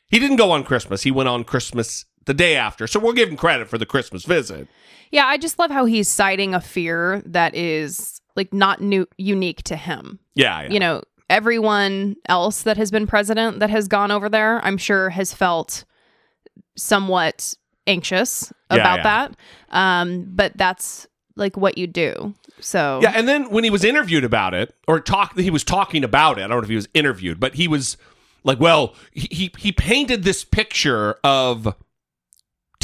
[SPEAKER 3] He didn't go on Christmas, he went on Christmas the day after. So we'll give him credit for the Christmas visit.
[SPEAKER 4] Yeah, I just love how he's citing a fear that is like not new unique to him.
[SPEAKER 3] Yeah, yeah.
[SPEAKER 4] You know, everyone else that has been president that has gone over there, I'm sure has felt somewhat anxious
[SPEAKER 3] Yeah,
[SPEAKER 4] about
[SPEAKER 3] yeah.
[SPEAKER 4] that. Um, but that's like what you do. So
[SPEAKER 3] Yeah, and then when he was interviewed about it, or talk, he was talking about it. I don't know if he was interviewed, but he was like, "Well, he he, he painted this picture of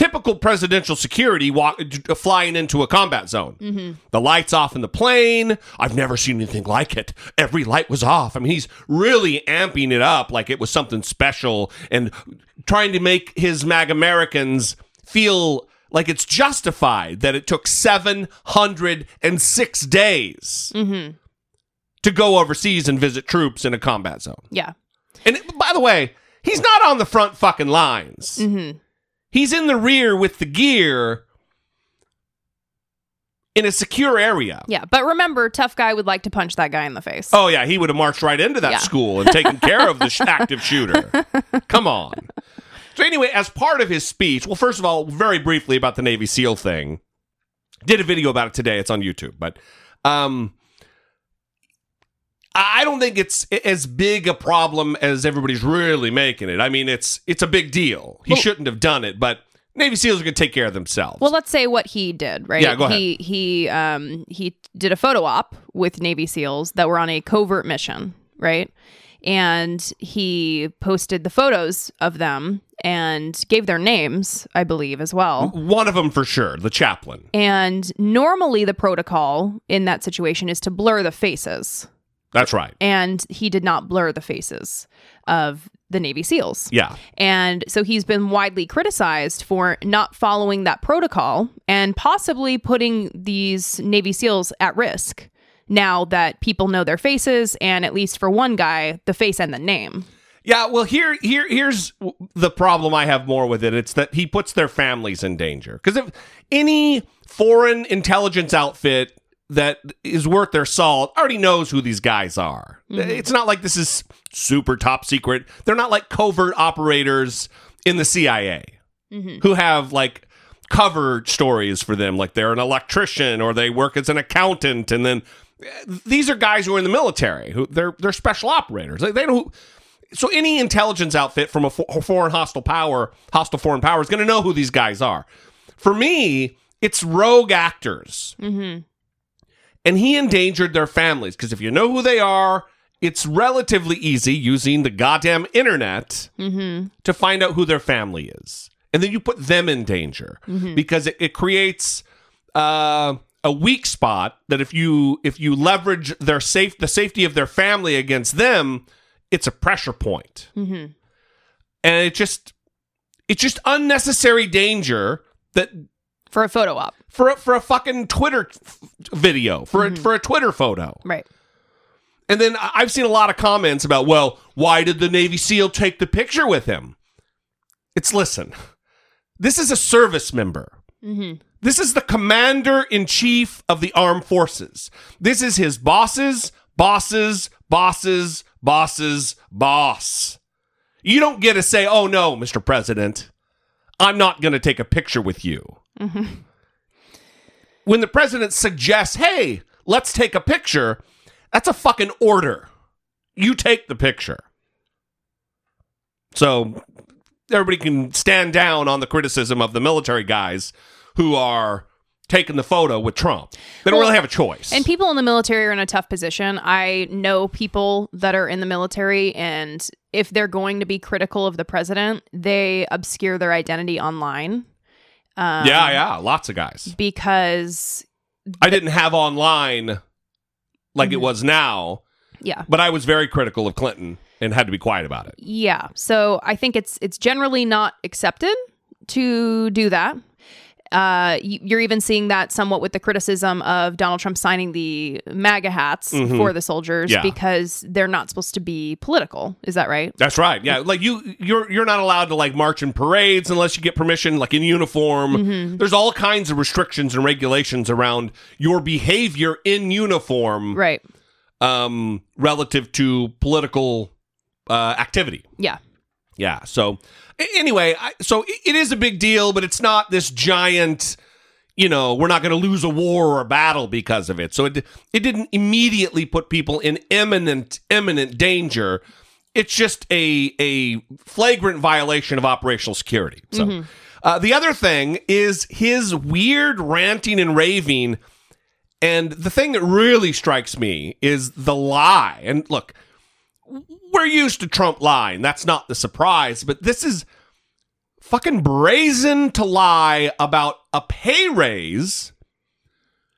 [SPEAKER 3] typical presidential security walk, uh, flying into a combat zone. Mm-hmm. The lights off in the plane. I've never seen anything like it. Every light was off. I mean, he's really amping it up like it was something special and trying to make his MAGA Americans feel like it's justified that it took 706 days mm-hmm. to go overseas and visit troops in a combat zone.
[SPEAKER 4] yeah.
[SPEAKER 3] And it- by the way, he's not on the front fucking lines.
[SPEAKER 4] Mm-hmm.
[SPEAKER 3] He's in the rear with the gear in a secure area.
[SPEAKER 4] Yeah. But remember, tough guy would like to punch that guy in the face.
[SPEAKER 3] Oh yeah, he would have marched right into that
[SPEAKER 4] Yeah.
[SPEAKER 3] school and taken care of the sh- active shooter. Come on. So anyway, as part of his speech, well, first of all, very briefly about the Navy SEAL thing. Did a video about it today. It's on YouTube, but um, I don't think it's as big a problem as everybody's really making it. I mean, it's it's a big deal. He
[SPEAKER 4] Well-
[SPEAKER 3] shouldn't have done it, but Navy SEALs are going to take care of themselves.
[SPEAKER 4] Well, let's say what he did, right?
[SPEAKER 3] Yeah, go ahead.
[SPEAKER 4] He he um he did a photo op with Navy SEAls that were on a covert mission, right? And he posted the photos of them and gave their names, I believe, as well.
[SPEAKER 3] One of them for sure, the chaplain.
[SPEAKER 4] And normally the protocol in that situation is to blur the faces.
[SPEAKER 3] That's right.
[SPEAKER 4] And he did not blur the faces of the Navy SEALs.
[SPEAKER 3] Yeah.
[SPEAKER 4] And so he's been widely criticized for not following that protocol and possibly putting these Navy SEALs at risk now that people know their faces and at least for one guy, the face and the name.
[SPEAKER 3] Yeah, well, here, here, here's the problem I have more with it. It's that he puts their families in danger. Because if any foreign intelligence outfit that is worth their salt already knows who these guys are. Mm-hmm. It's not like this is super top secret. They're not like covert operators in the CIA mm-hmm. who have like cover stories for them, like they're an electrician or they work as an accountant, and then eh, these are guys who are in the military who they're they're special operators. They, they don't. So any intelligence outfit from a foreign hostile power, hostile foreign power, is going to know who these guys are. For me, it's rogue actors, mm-hmm. And he endangered their families because if you know who they are, it's relatively easy using the goddamn internet mm-hmm. to find out who their family is, and then you put them in danger mm-hmm. because it, it creates uh, a weak spot that if you if you leverage their safe the safety of their family against them, it's a pressure point, mm-hmm. and it just it's just unnecessary danger that
[SPEAKER 4] For a photo op.
[SPEAKER 3] for a, for a fucking Twitter video for a, mm-hmm. for a Twitter photo.
[SPEAKER 4] Right.
[SPEAKER 3] And then I've seen a lot of comments about, well, why did the Navy SEAL take the picture with him? It's listen, this is a service member. Mm-hmm. This is the commander in chief of the armed forces. This is his bosses, bosses, bosses, bosses, boss. You don't get to say, oh no, Mr. President, I'm not going to take a picture with you. Mm-hmm. When the president suggests, hey, let's take a picture, that's a fucking order. You take the picture. So everybody can stand down on the criticism of the military guys who are taking the photo with Trump. They don't
[SPEAKER 4] Well,
[SPEAKER 3] really have a choice.
[SPEAKER 4] And people in the military are in a tough position. I know people that are in the military, and if they're going to be critical of the president, they obscure their identity online um,
[SPEAKER 3] yeah, yeah, lots of guys.
[SPEAKER 4] because
[SPEAKER 3] I didn't have online like
[SPEAKER 4] Mm-hmm.
[SPEAKER 3] it was now,
[SPEAKER 4] yeah,
[SPEAKER 3] but I was very critical of Clinton and had to be quiet about it.
[SPEAKER 4] yeah. So I think it's it's generally not accepted to do that. Uh, you're even seeing that somewhat with the criticism of Donald Trump signing the MAGA hats for the soldiers
[SPEAKER 3] Mm-hmm. Yeah.
[SPEAKER 4] because they're not supposed to be political. Is that right?
[SPEAKER 3] That's right. Yeah, like you you're you're not allowed to like march in parades unless you get permission like in uniform.
[SPEAKER 4] Mm-hmm.
[SPEAKER 3] There's all kinds of restrictions and regulations around your behavior in uniform
[SPEAKER 4] Right.
[SPEAKER 3] um relative to political uh activity.
[SPEAKER 4] Yeah.
[SPEAKER 3] Yeah. So anyway, I, so it- is a big deal, but it's not this giant. You know, we're not going to lose a war or a battle because of it. So it it didn't immediately put people in imminent imminent danger. It's just a a flagrant violation of operational security. So uh, the other thing is his weird ranting and raving. And the thing that really strikes me is the lie. And look, we're used to Trump lying. That's not the surprise, but this is fucking brazen to lie about a pay raise.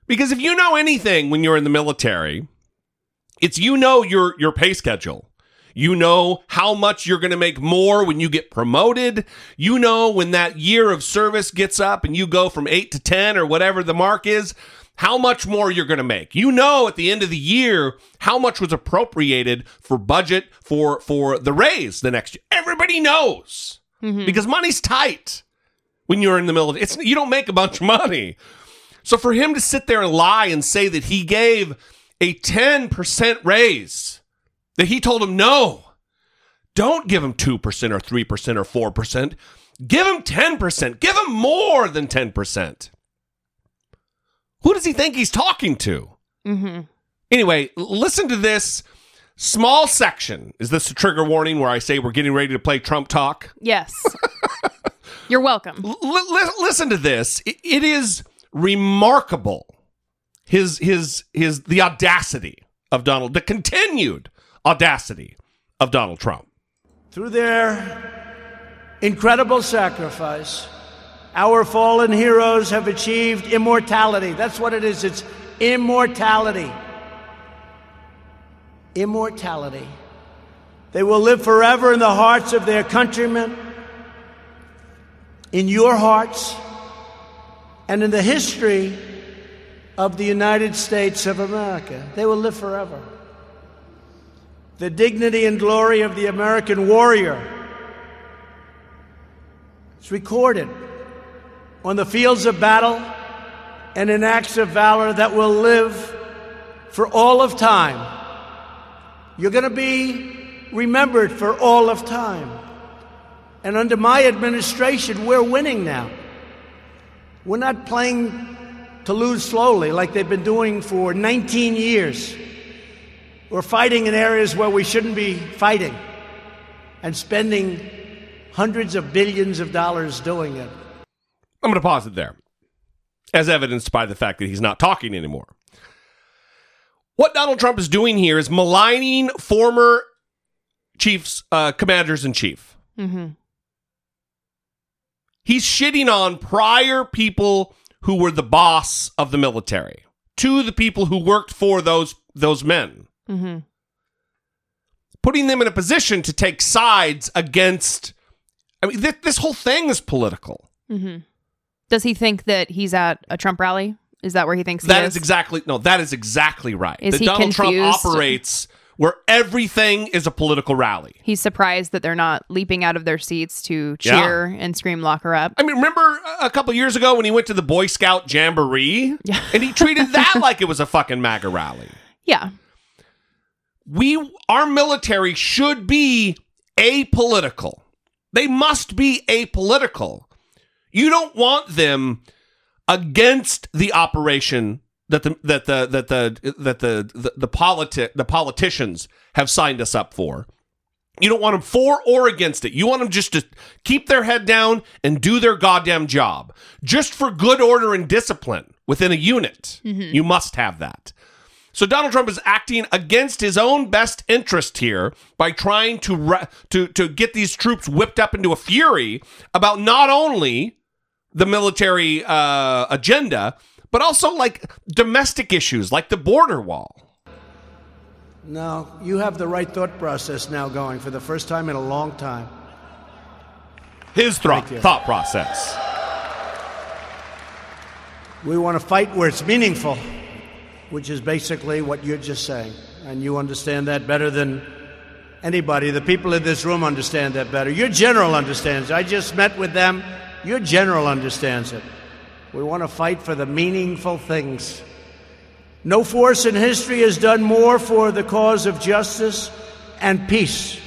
[SPEAKER 3] Because if you know anything when you're in the military, it's you know your your pay schedule. You know how much you're going to make more when you get promoted. You know when that year of service gets up and you go from 8 to 10 or whatever the mark is, how much more you're going to make. You know at the end of the year how much was appropriated for budget for for the raise the next year. Everybody knows. Mm-hmm. Because money's tight when you're in the middle of It's you don't make a bunch of money. So for him to sit there and lie and say that he gave a 10% raise, that he told him no, don't give him 2% or 3% or 4%. Give him 10%. Give him more than 10%. Who does he think he's talking to?
[SPEAKER 4] Mm-hmm.
[SPEAKER 3] Anyway, listen to this small section. Is this a trigger warning where I say we're getting ready to play Trump talk?
[SPEAKER 4] Yes. You're welcome.
[SPEAKER 3] L- li- listen to this. I- it is remarkable. His his his the audacity of Donald, the continued audacity of Donald Trump.
[SPEAKER 6] Through their incredible sacrifice, our fallen heroes have achieved immortality. That's what it is. It's immortality. Immortality. They will live forever in the hearts of their countrymen, in your hearts, and in the history of the United States of America. They will live forever the dignity and glory of the American warrior. It's recorded on the fields of battle and in acts of valor that will live for all of time. You're going to be remembered for all of time. And under my administration, we're winning now. We're not playing to lose slowly like they've been doing for 19 years. We're fighting in areas where we shouldn't be fighting and spending hundreds of billions of dollars doing it.
[SPEAKER 3] I'm going to pause it there, as evidenced by the fact that he's not talking anymore. What Donald Trump is doing here is maligning former chiefs, uh, commanders in chief.
[SPEAKER 4] Mm-hmm.
[SPEAKER 3] He's shitting on prior people who were the boss of the military to the people who worked for those those men,
[SPEAKER 4] Mm-hmm.
[SPEAKER 3] putting them in a position to take sides against. I mean, th- this whole thing is political.
[SPEAKER 4] Mm-hmm. Does he think that he's at a Trump rally? Is that where he thinks he
[SPEAKER 3] That
[SPEAKER 4] is?
[SPEAKER 3] is exactly no. That is exactly right.
[SPEAKER 4] Is
[SPEAKER 3] that Donald Trump operates where everything is a political rally.
[SPEAKER 4] He's surprised that they're not leaping out of their seats to
[SPEAKER 3] Yeah.
[SPEAKER 4] cheer and scream "Lock her up."
[SPEAKER 3] I mean, remember a couple years ago when he went to the Boy Scout Jamboree
[SPEAKER 4] Yeah.
[SPEAKER 3] and he treated that like it was a fucking MAGA rally.
[SPEAKER 4] Yeah.
[SPEAKER 3] We, our military should be apolitical. They must be apolitical. You don't want them against the operation that the that the that the that the the, the politi- the politicians have signed us up for. You don't want them for or against it. You want them just to keep their head down and do their goddamn job. Just for good order and discipline within a unit. Mm-hmm. You must have that. So Donald Trump is acting against his own best interest here by trying to re- to to get these troops whipped up into a fury about not only the military uh, agenda, but also like domestic issues like the border wall.
[SPEAKER 6] No, you have the right thought process now going for the first time in a long time.
[SPEAKER 3] His thought, thought process.
[SPEAKER 6] We want to fight where it's meaningful, which is basically what you're just saying. And you understand that better than anybody. The people in this room understand that better. Your general understands. I just met with them. Your general understands it. We want to fight for the meaningful things. No force in history has done more for the cause of justice and peace.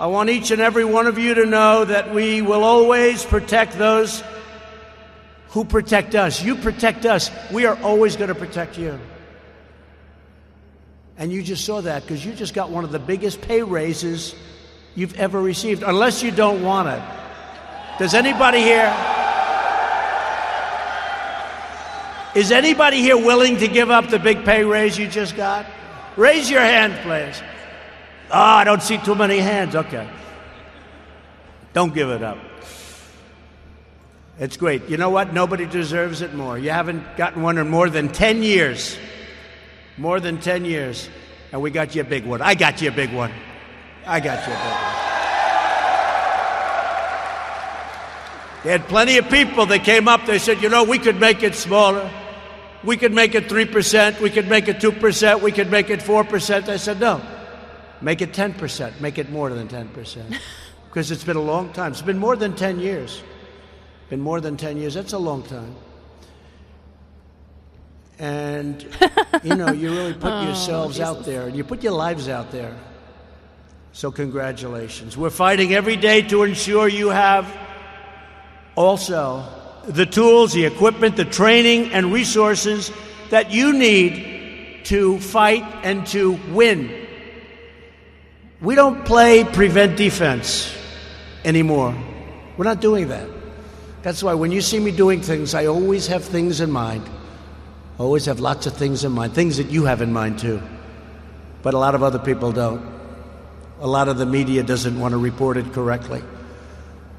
[SPEAKER 6] I want each and every one of you to know that we will always protect those who protect us. You protect us. We are always going to protect you. And you just saw that because you just got one of the biggest pay raises you've ever received, unless you don't want it. Does anybody here? Is anybody here willing to give up the big pay raise you just got? Raise your hand, please. Oh, I don't see too many hands. Okay. Don't give it up. It's great. You know what? Nobody deserves it more. You haven't gotten one in more than 10 years. More than 10 years. And we got you a big one. I got you a big one. I got you a big one. They had plenty of people that came up. They said, you know, we could make it smaller. We could make it 3%. We could make it 2%. We could make it 4%. I said, no. Make it 10%. Make it more than 10%. Because it's been a long time. It's been more than 10 years. Been more than 10 years. That's a long time. And, you know, you really put oh, yourselves out there and you put your lives out there. So, congratulations. We're fighting every day to ensure you have also the tools, the equipment, the training, and resources that you need to fight and to win. We don't play prevent defense anymore. We're not doing that. That's why when you see me doing things, I always have things in mind. I always have lots of things in mind, things that you have in mind too. But a lot of other people don't. A lot of the media doesn't want to report it correctly.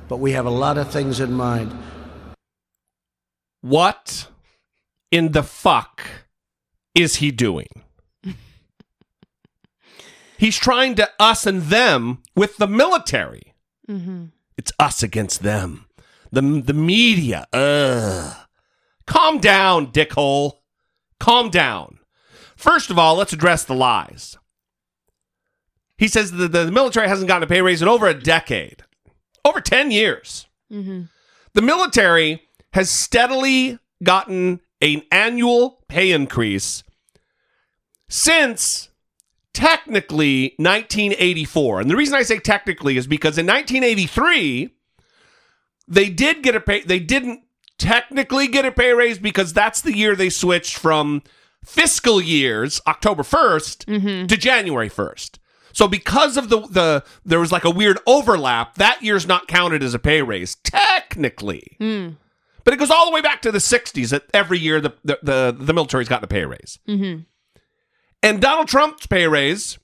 [SPEAKER 6] But we have a lot of things in mind.
[SPEAKER 3] What in the fuck is he doing? He's trying to us and them with the military. Mm-hmm. It's us against them. The, the media. Ugh. Calm down, dickhole. Calm down. First of all, let's address the lies. He says that the military hasn't gotten a pay raise in over a decade, over 10 years. Mm-hmm. The military has steadily gotten an annual pay increase since technically 1984. And the reason I say technically is because in 1983 they did get a pay they didn't technically get a pay raise because that's the year they switched from fiscal years October 1st mm-hmm. to January 1st. So because of the the there was like a weird overlap, that year's not counted as a pay raise technically. But it goes all the way back to the 60s that every year the the the, the military's gotten a pay raise. And Donald Trump's pay raise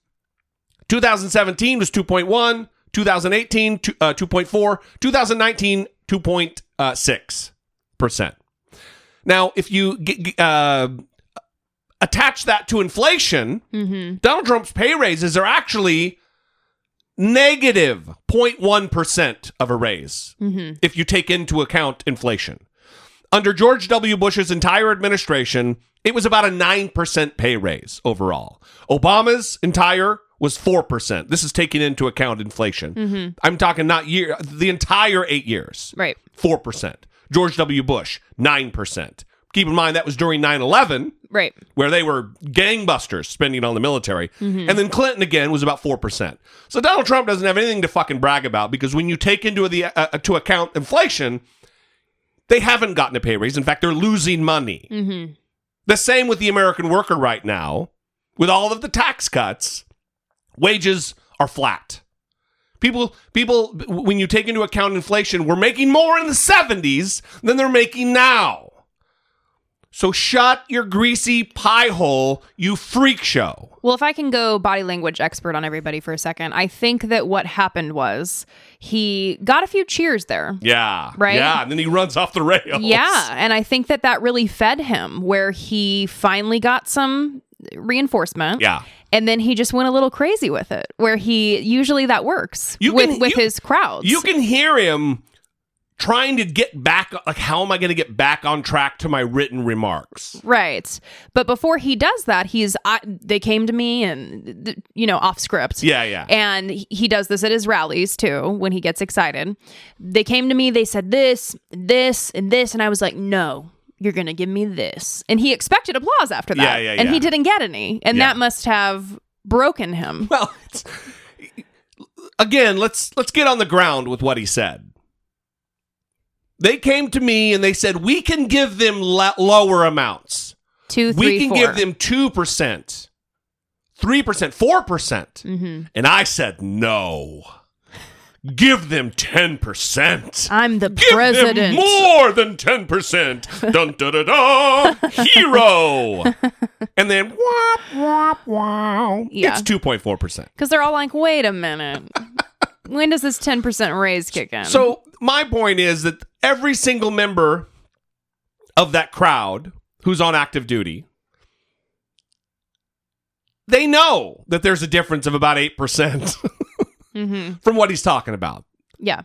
[SPEAKER 3] 2017 was 2.1, 2018 two- uh, 2.4, 2019 2.6 percent. Now, if you uh, attach that to inflation, mm-hmm. Donald Trump's pay raises are actually negative 0.1% of a raise mm-hmm. if you take into account inflation. Under George W. Bush's entire administration, it was about a 9% pay raise overall. Obama's entire was 4%. This is taking into account inflation. Mm-hmm. I'm talking not year, the entire 8 years.
[SPEAKER 4] Right.
[SPEAKER 3] 4%. George W. Bush, 9%. Keep in mind that was during 9 11,
[SPEAKER 4] Right.
[SPEAKER 3] where they were gangbusters spending on the military. And then Clinton again was about 4%. So Donald Trump doesn't have anything to fucking brag about because when you take into the uh, uh, to account inflation, they haven't gotten a pay raise. In fact, they're losing money. The same with the American worker right now. With all of the tax cuts, wages are flat. People, people, when you take into account inflation, we're making more in the 70s than they're making now. So shut your greasy pie hole, you freak show.
[SPEAKER 4] Well, if I can go body language expert on everybody for a second, I think that what happened was he got a few cheers there.
[SPEAKER 3] Yeah.
[SPEAKER 4] Right?
[SPEAKER 3] Yeah. And then he runs off the rails.
[SPEAKER 4] Yeah, and I think that that really fed him where he finally got some reinforcement.
[SPEAKER 3] Yeah.
[SPEAKER 4] And then he just went a little crazy with it, where he usually that works
[SPEAKER 3] You
[SPEAKER 4] with
[SPEAKER 3] can-
[SPEAKER 4] with
[SPEAKER 3] you-
[SPEAKER 4] his crowds.
[SPEAKER 3] You can hear him trying to get back. Like, how am I going to get back on track to my written remarks?
[SPEAKER 4] right, but before he does that, he's I, they came to me and you know off script.
[SPEAKER 3] Yeah, yeah.
[SPEAKER 4] And he- does this at his rallies too when he gets excited. They came to me, they said this, this, and this, and I was like, no. You're gonna give me this, and he expected applause after that,
[SPEAKER 3] Yeah, yeah,
[SPEAKER 4] and
[SPEAKER 3] yeah.
[SPEAKER 4] he didn't get any, and that must have broken him.
[SPEAKER 3] Well, it's, again, let's let's get on the ground with what he said. They came to me and they said we can give them le- lower amounts.
[SPEAKER 4] Two,
[SPEAKER 3] we can
[SPEAKER 4] four.
[SPEAKER 3] give them two percent, three percent, four percent,
[SPEAKER 4] Mm-hmm.
[SPEAKER 3] and I said no. Give them ten percent.
[SPEAKER 4] I'm the
[SPEAKER 3] Give
[SPEAKER 4] president.
[SPEAKER 3] them more than 10%. Dun da da da. Hero. and then wop wop wow.
[SPEAKER 4] Yeah.
[SPEAKER 3] It's 2.4%.
[SPEAKER 4] Because they're all like, wait a minute. when does this 10% raise kick in?
[SPEAKER 3] So my point is that every single member of that crowd who's on active duty they know that there's a difference of about 8%
[SPEAKER 4] mm-hmm.
[SPEAKER 3] from what he's talking about.
[SPEAKER 4] yeah.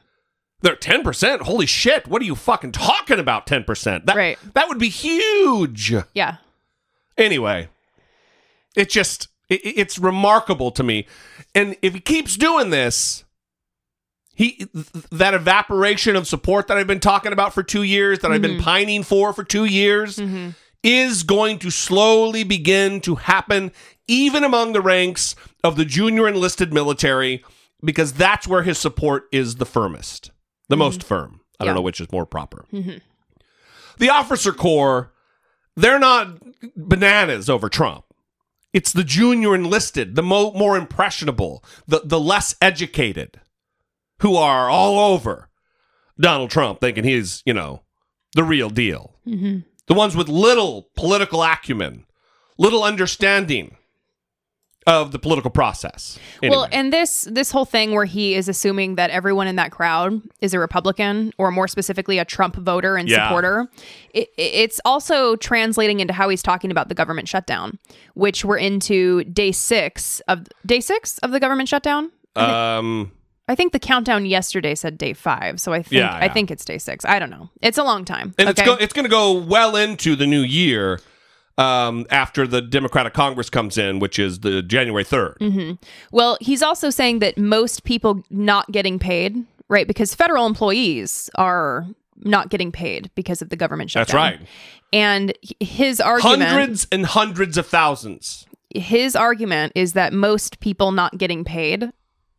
[SPEAKER 3] They're 10%. Holy shit. What are you fucking talking about 10%? That,
[SPEAKER 4] Right.
[SPEAKER 3] that would be huge.
[SPEAKER 4] Yeah.
[SPEAKER 3] Anyway, it just it, it's remarkable to me. And if he keeps doing this, he that evaporation of support that I've been talking about for 2 years that I've been mm-hmm. pining for for 2 years mm-hmm. is going to slowly begin to happen even among the ranks of the junior enlisted military because that's where his support is the firmest, the mm-hmm. most firm. I don't know which is more proper. The officer corps they're not bananas over Trump. It's the junior enlisted, the mo- more impressionable, the, the less educated, who are all over Donald Trump, thinking he's, you know, the real deal. The ones with little political acumen, little understanding of the political process.
[SPEAKER 4] Well, and this this whole thing where he is assuming that everyone in that crowd is a Republican or more specifically a Trump voter and
[SPEAKER 3] Yeah.
[SPEAKER 4] supporter, it, it's also translating into how he's talking about the government shutdown, which we're into day six of day six of the government shutdown.
[SPEAKER 3] um,
[SPEAKER 4] I think the countdown yesterday said day five, so I think
[SPEAKER 3] Yeah,
[SPEAKER 4] I think it's day six. I don't know. It's a long time.
[SPEAKER 3] and
[SPEAKER 4] okay?
[SPEAKER 3] it's, go- it's going to go well into the new year um, after the Democratic Congress comes in, which is the January 3rd.
[SPEAKER 4] Well, he's also saying that most people not getting paid, right? Because federal employees are not getting paid because of the government shutdown.
[SPEAKER 3] That's right.
[SPEAKER 4] And his argument
[SPEAKER 3] Hundreds and hundreds of thousands.
[SPEAKER 4] his argument is that most people not getting paid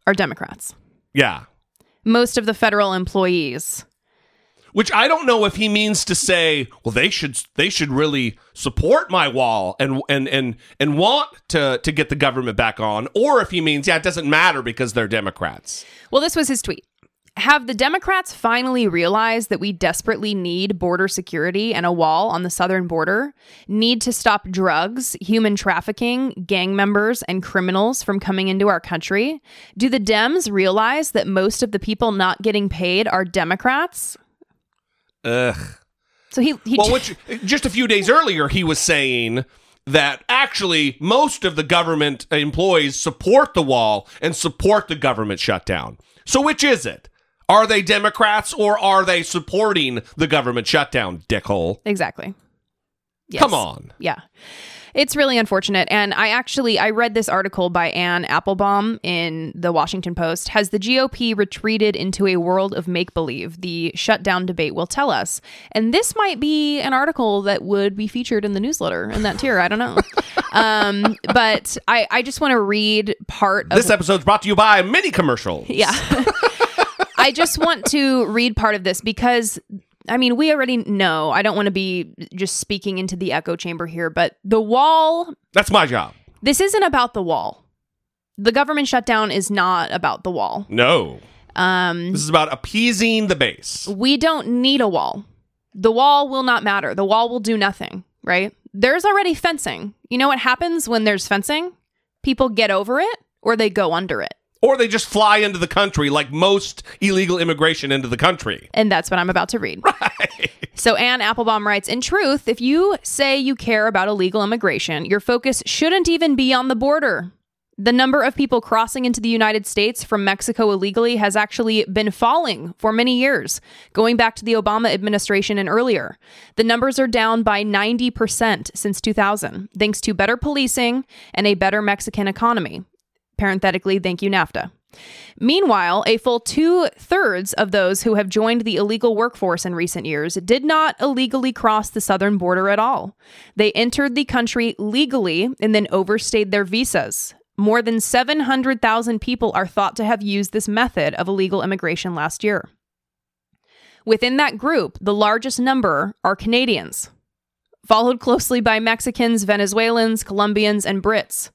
[SPEAKER 4] are Democrats.
[SPEAKER 3] Yeah.
[SPEAKER 4] Most of the federal employees.
[SPEAKER 3] Which I don't know if he means to say, well, they should they should really support my wall and and and and want to to get the government back on, or if he means, yeah, it doesn't matter because they're Democrats.
[SPEAKER 4] Well, this was his tweet. Have the Democrats finally realized that we desperately need border security and a wall on the southern border? Need to stop drugs, human trafficking, gang members, and criminals from coming into our country? Do the Dems realize that most of the people not getting paid are Democrats?
[SPEAKER 3] Ugh.
[SPEAKER 4] So he, he
[SPEAKER 3] Well, which just a few days earlier he was saying that actually most of the government employees support the wall and support the government shutdown. So which is it? Are they Democrats or are they supporting the government shutdown, dickhole?
[SPEAKER 4] exactly. Yes.
[SPEAKER 3] Come on.
[SPEAKER 4] Yeah. It's really unfortunate. And I actually I read this article by Anne Applebaum in the Washington Post. Has the GOP retreated into a world of make believe? The shutdown debate will tell us. And this might be an article that would be featured in the newsletter in that tier. I don't know. um, but I, I just want to read part of
[SPEAKER 3] This episode's brought to you by mini commercials.
[SPEAKER 4] yeah. I just want to read part of this because I mean, we already know. I don't want to be just speaking into the echo chamber here, but the wall,
[SPEAKER 3] That's my job.
[SPEAKER 4] this isn't about the wall. the government shutdown is not about the wall.
[SPEAKER 3] No. Um, this is about appeasing the base.
[SPEAKER 4] We don't need a wall. The wall will not matter. The wall will do nothing, right? There's already fencing. You know what happens when there's fencing? People get over it or they go under it.
[SPEAKER 3] Or they just fly into the country like most illegal immigration into the country.
[SPEAKER 4] And that's what I'm about to read. Right. So Anne Applebaum writes In truth, if you say you care about illegal immigration, your focus shouldn't even be on the border. The number of people crossing into the United States from Mexico illegally has actually been falling for many years, going back to the Obama administration and earlier. The numbers are down by 90% since 2000, thanks to better policing and a better Mexican economy. Parenthetically, thank you, NAFTA. Meanwhile, a full two thirds of those who have joined the illegal workforce in recent years did not illegally cross the southern border at all. They entered the country legally and then overstayed their visas. More than 700,000 people are thought to have used this method of illegal immigration last year. Within that group, the largest number are Canadians, followed closely by Mexicans, Venezuelans, Colombians, and Brits.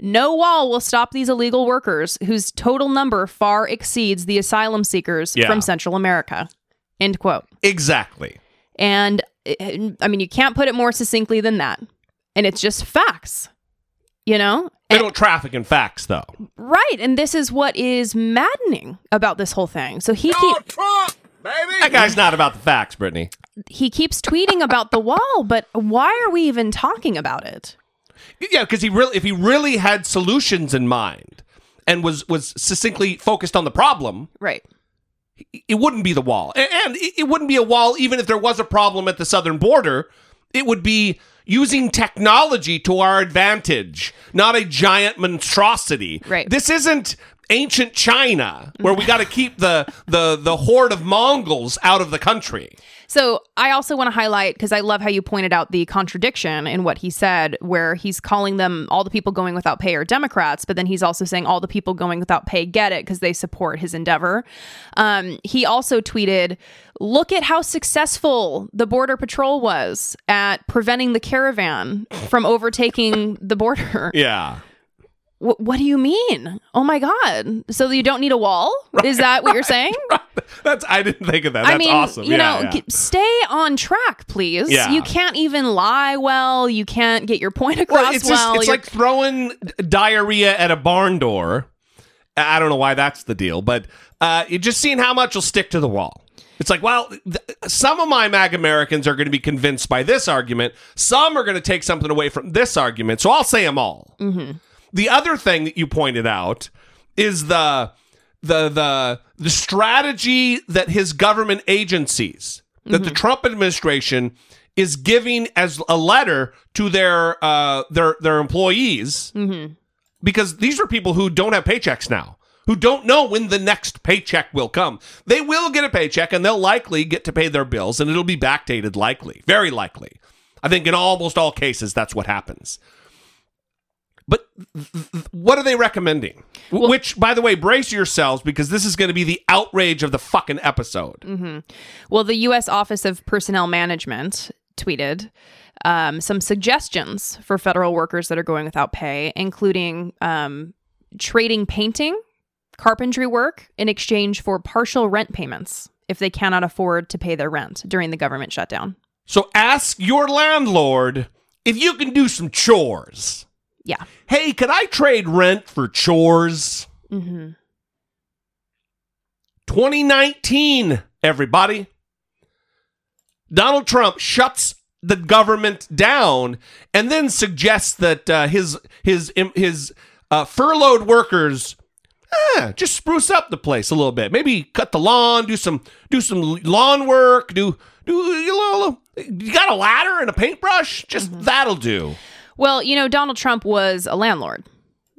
[SPEAKER 4] No wall will stop these illegal workers, whose total number far exceeds the asylum seekers
[SPEAKER 3] Yeah.
[SPEAKER 4] from Central America. End quote.
[SPEAKER 3] Exactly.
[SPEAKER 4] And eh, I mean, you can't put it more succinctly than that. And it's just facts, you know?
[SPEAKER 3] They don't traffic in facts, though.
[SPEAKER 4] Right. And this is what is maddening about this whole thing. So he keep,
[SPEAKER 3] That guy's not about the facts, Brittany.
[SPEAKER 4] he keeps tweeting about the wall, but why are we even talking about it?
[SPEAKER 3] Yeah, because he really, if he really had solutions in mind and was was succinctly focused on the problem,
[SPEAKER 4] Right.
[SPEAKER 3] it wouldn't be the wall, and it it wouldn't be a wall even if there was a problem at the southern border. It would be using technology to our advantage, not a giant monstrosity.
[SPEAKER 4] Right.
[SPEAKER 3] This isn't ancient China where we got to keep the the the horde of Mongols out of the country.
[SPEAKER 4] So I also want to highlight because I love how you pointed out the contradiction in what he said, where he's calling them all the people going without pay are Democrats, but then he's also saying all the people going without pay get it because they support his endeavor. Um, he also tweeted, "Look at how successful the border patrol was at preventing the caravan from overtaking the border."
[SPEAKER 3] Yeah.
[SPEAKER 4] Wh- what do you mean? Oh my god! So you don't need a wall? Is that what you're saying?
[SPEAKER 3] That's I didn't think of that. That's
[SPEAKER 4] I mean,
[SPEAKER 3] awesome.
[SPEAKER 4] you
[SPEAKER 3] Yeah,
[SPEAKER 4] know,
[SPEAKER 3] yeah.
[SPEAKER 4] g- stay on track, please.
[SPEAKER 3] Yeah.
[SPEAKER 4] You can't even lie well. You can't get your point across
[SPEAKER 3] Well, it's
[SPEAKER 4] well.
[SPEAKER 3] just it's like throwing diarrhea at a barn door. I don't know why that's the deal, but uh, just seeing how much will stick to the wall. It's like, well, th- some of my MAGA Americans are going to be convinced by this argument. Some are going to take something away from this argument. So I'll say them all. The other thing that you pointed out is the the the the strategy that his government agencies, that the Trump administration is giving as a letter to their uh, their their employees, because these are people who don't have paychecks now, who don't know when the next paycheck will come. They will get a paycheck, and they'll likely get to pay their bills, and it'll be backdated, likely, very likely. I think in almost all cases, that's what happens. But th- th- what are they recommending? W- Which, by the way, brace yourselves because this is going to be the outrage of the fucking episode.
[SPEAKER 4] well, the U.S. Office of Personnel Management tweeted um, some suggestions for federal workers that are going without pay, including um, trading painting, carpentry work in exchange for partial rent payments if they cannot afford to pay their rent during the government shutdown.
[SPEAKER 3] So ask your landlord if you can do some chores.
[SPEAKER 4] Yeah.
[SPEAKER 3] Hey, could I trade rent for chores?
[SPEAKER 4] hmm
[SPEAKER 3] 2019, everybody. Donald Trump shuts the government down and then suggests that uh, his his his uh, furloughed workers eh, just spruce up the place a little bit. Maybe cut the lawn, do some do some lawn work, do do you know you got a ladder and a paintbrush? Just that'll do.
[SPEAKER 4] Well, you know, Donald Trump was a landlord,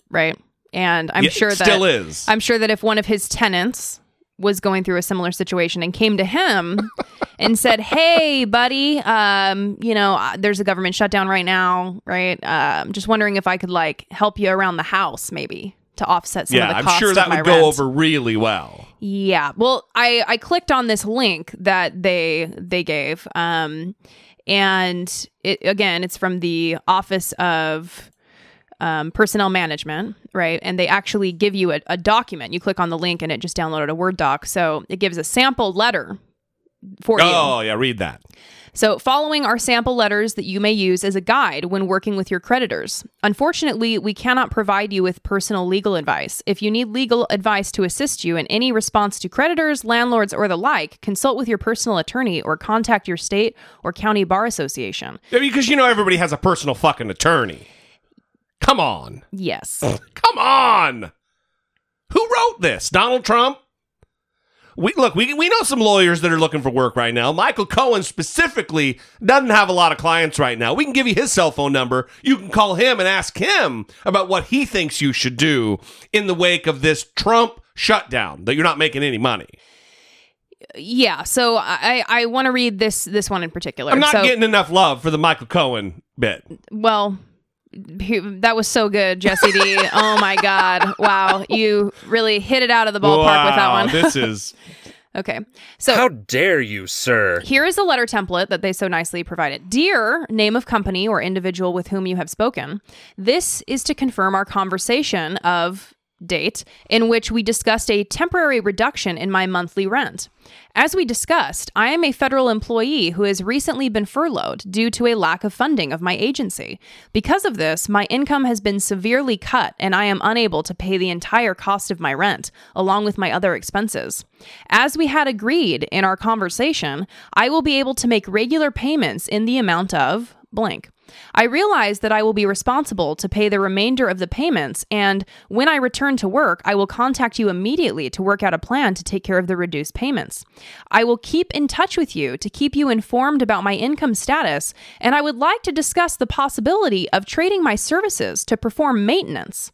[SPEAKER 4] right? And I'm
[SPEAKER 3] Yeah,
[SPEAKER 4] sure that
[SPEAKER 3] still is.
[SPEAKER 4] I'm sure that if one of his tenants was going through a similar situation and came to him and said, "Hey, buddy, um, you know, uh, there's a government shutdown right now, right? I'm just wondering if I could like help you around the house, maybe." To offset some
[SPEAKER 3] yeah,
[SPEAKER 4] of the
[SPEAKER 3] I'm
[SPEAKER 4] cost
[SPEAKER 3] sure that would go over really well.
[SPEAKER 4] Yeah. Well, I I clicked on this link that they they gave, um, and it again, it's from the Office of um, personnel management, right? And they actually give you a, a document. You click on the link and it just downloaded a Word doc. So it gives a sample letter for you.
[SPEAKER 3] Oh, yeah, read that.
[SPEAKER 4] So, following are sample letters that you may use as a guide when working with your creditors. Unfortunately, we cannot provide you with personal legal advice. If you need legal advice to assist you in any response to creditors, landlords, or the like, consult with your personal attorney or contact your state or county bar association.
[SPEAKER 3] Yeah, because you know everybody has a personal fucking attorney. Come on.
[SPEAKER 4] Yes.
[SPEAKER 3] Come on. Who wrote this? Donald Trump? We look, we, we know some lawyers that are looking for work right now. Michael Cohen specifically doesn't have a lot of clients right now. We can give you his cell phone number. You can call him and ask him about what he thinks you should do in the wake of this Trump shutdown that you're not making any money.
[SPEAKER 4] Yeah. So I I want to read this this one in particular.
[SPEAKER 3] I'm not
[SPEAKER 4] so,
[SPEAKER 3] getting enough love for the Michael Cohen bit.
[SPEAKER 4] well. He- That was so good, Jesse D. oh my God! Wow, you really hit it out of the ballpark with that one.
[SPEAKER 3] this is
[SPEAKER 4] Okay, so
[SPEAKER 7] How dare you, sir?
[SPEAKER 4] Here is a letter template that they so nicely provided. Dear name of company or individual with whom you have spoken, this is to confirm our conversation of date in which we discussed a temporary reduction in my monthly rent. As we discussed, I am a federal employee who has recently been furloughed due to a lack of funding of my agency. Because of this, my income has been severely cut and I am unable to pay the entire cost of my rent, along with my other expenses. As we had agreed in our conversation, I will be able to make regular payments in the amount of blank. I realize that I will be responsible to pay the remainder of the payments, and when I return to work, I will contact you immediately to work out a plan to take care of the reduced payments. I will keep in touch with you to keep you informed about my income status, and I would like to discuss the possibility of trading my services to perform maintenance.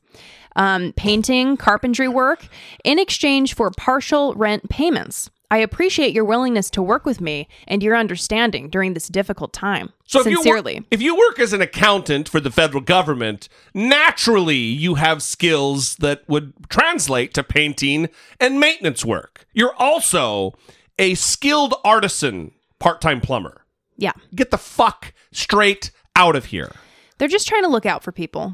[SPEAKER 4] Um, painting, carpentry work, in exchange for partial rent payments. I appreciate your willingness to work with me and your understanding during this difficult time.
[SPEAKER 3] So if
[SPEAKER 4] Sincerely.
[SPEAKER 3] You work, if you work as an accountant for the federal government, naturally you have skills that would translate to painting and maintenance work. You're also a skilled artisan part-time plumber.
[SPEAKER 4] yeah.
[SPEAKER 3] Get the fuck straight out of here.
[SPEAKER 4] They're just trying to look out for people.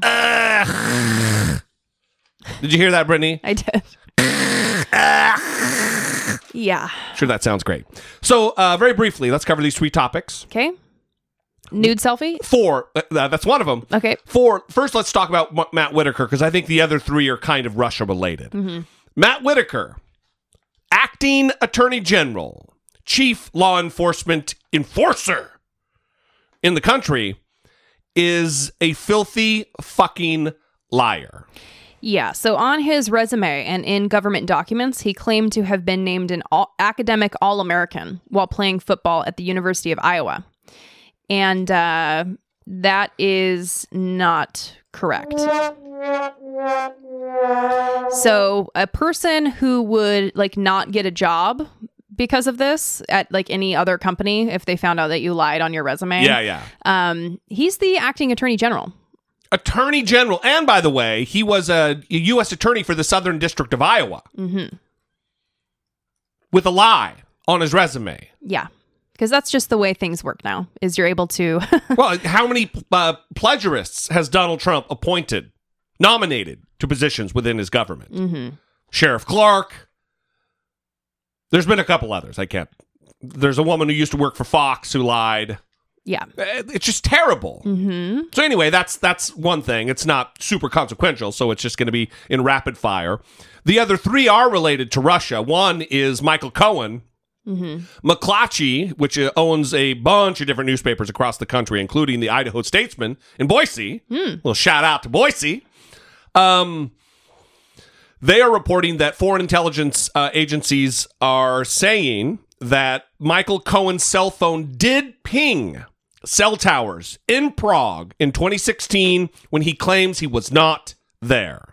[SPEAKER 3] Did you hear that, Brittany?
[SPEAKER 4] I did. Yeah.
[SPEAKER 3] Sure, that sounds great. So, uh, very briefly, let's cover these three topics.
[SPEAKER 4] Okay. Nude selfie?
[SPEAKER 3] Four, uh, that's one of them.
[SPEAKER 4] Okay.
[SPEAKER 3] Four. First, let's talk about M- Matt Whitaker because I think the other three are kind of Russia related. Matt Whitaker, acting attorney general, chief law enforcement enforcer in the country, is a filthy fucking liar.
[SPEAKER 4] Yeah. So on his resume and in government documents, he claimed to have been named an all- academic All American while playing football at the University of Iowa. And uh, that is not correct. So a person who would like not get a job because of this at like any other company if they found out that you lied on your resume.
[SPEAKER 3] Yeah, yeah.
[SPEAKER 4] Um, he's the acting attorney general.
[SPEAKER 3] Attorney General, and by the way, he was a U.S. Attorney for the Southern District of Iowa
[SPEAKER 4] Mm-hmm.
[SPEAKER 3] with a lie on his resume.
[SPEAKER 4] Yeah. Because that's just the way things work now. Is you're able to
[SPEAKER 3] well, how many uh, plagiarists has Donald Trump appointed, nominated to positions within his government?
[SPEAKER 4] Mhm.
[SPEAKER 3] Sheriff Clarke. There's been a couple others. I can't. There's a woman who used to work for Fox who lied.
[SPEAKER 4] Yeah.
[SPEAKER 3] Uh, It's just terrible.
[SPEAKER 4] Mm-hmm.
[SPEAKER 3] So anyway, that's that's one thing. It's not super consequential, so it's just going to be in rapid fire. The other three are related to Russia. One is Michael Cohen,
[SPEAKER 4] Mm-hmm.
[SPEAKER 3] McClatchy, which uh, owns a bunch of different newspapers across the country, including the Idaho Statesman in Boise. Little shout out to Boise. Um, they are reporting that foreign intelligence uh, agencies are saying that Michael Cohen's cell phone did ping cell towers in Prague in 2016 when he claims he was not there.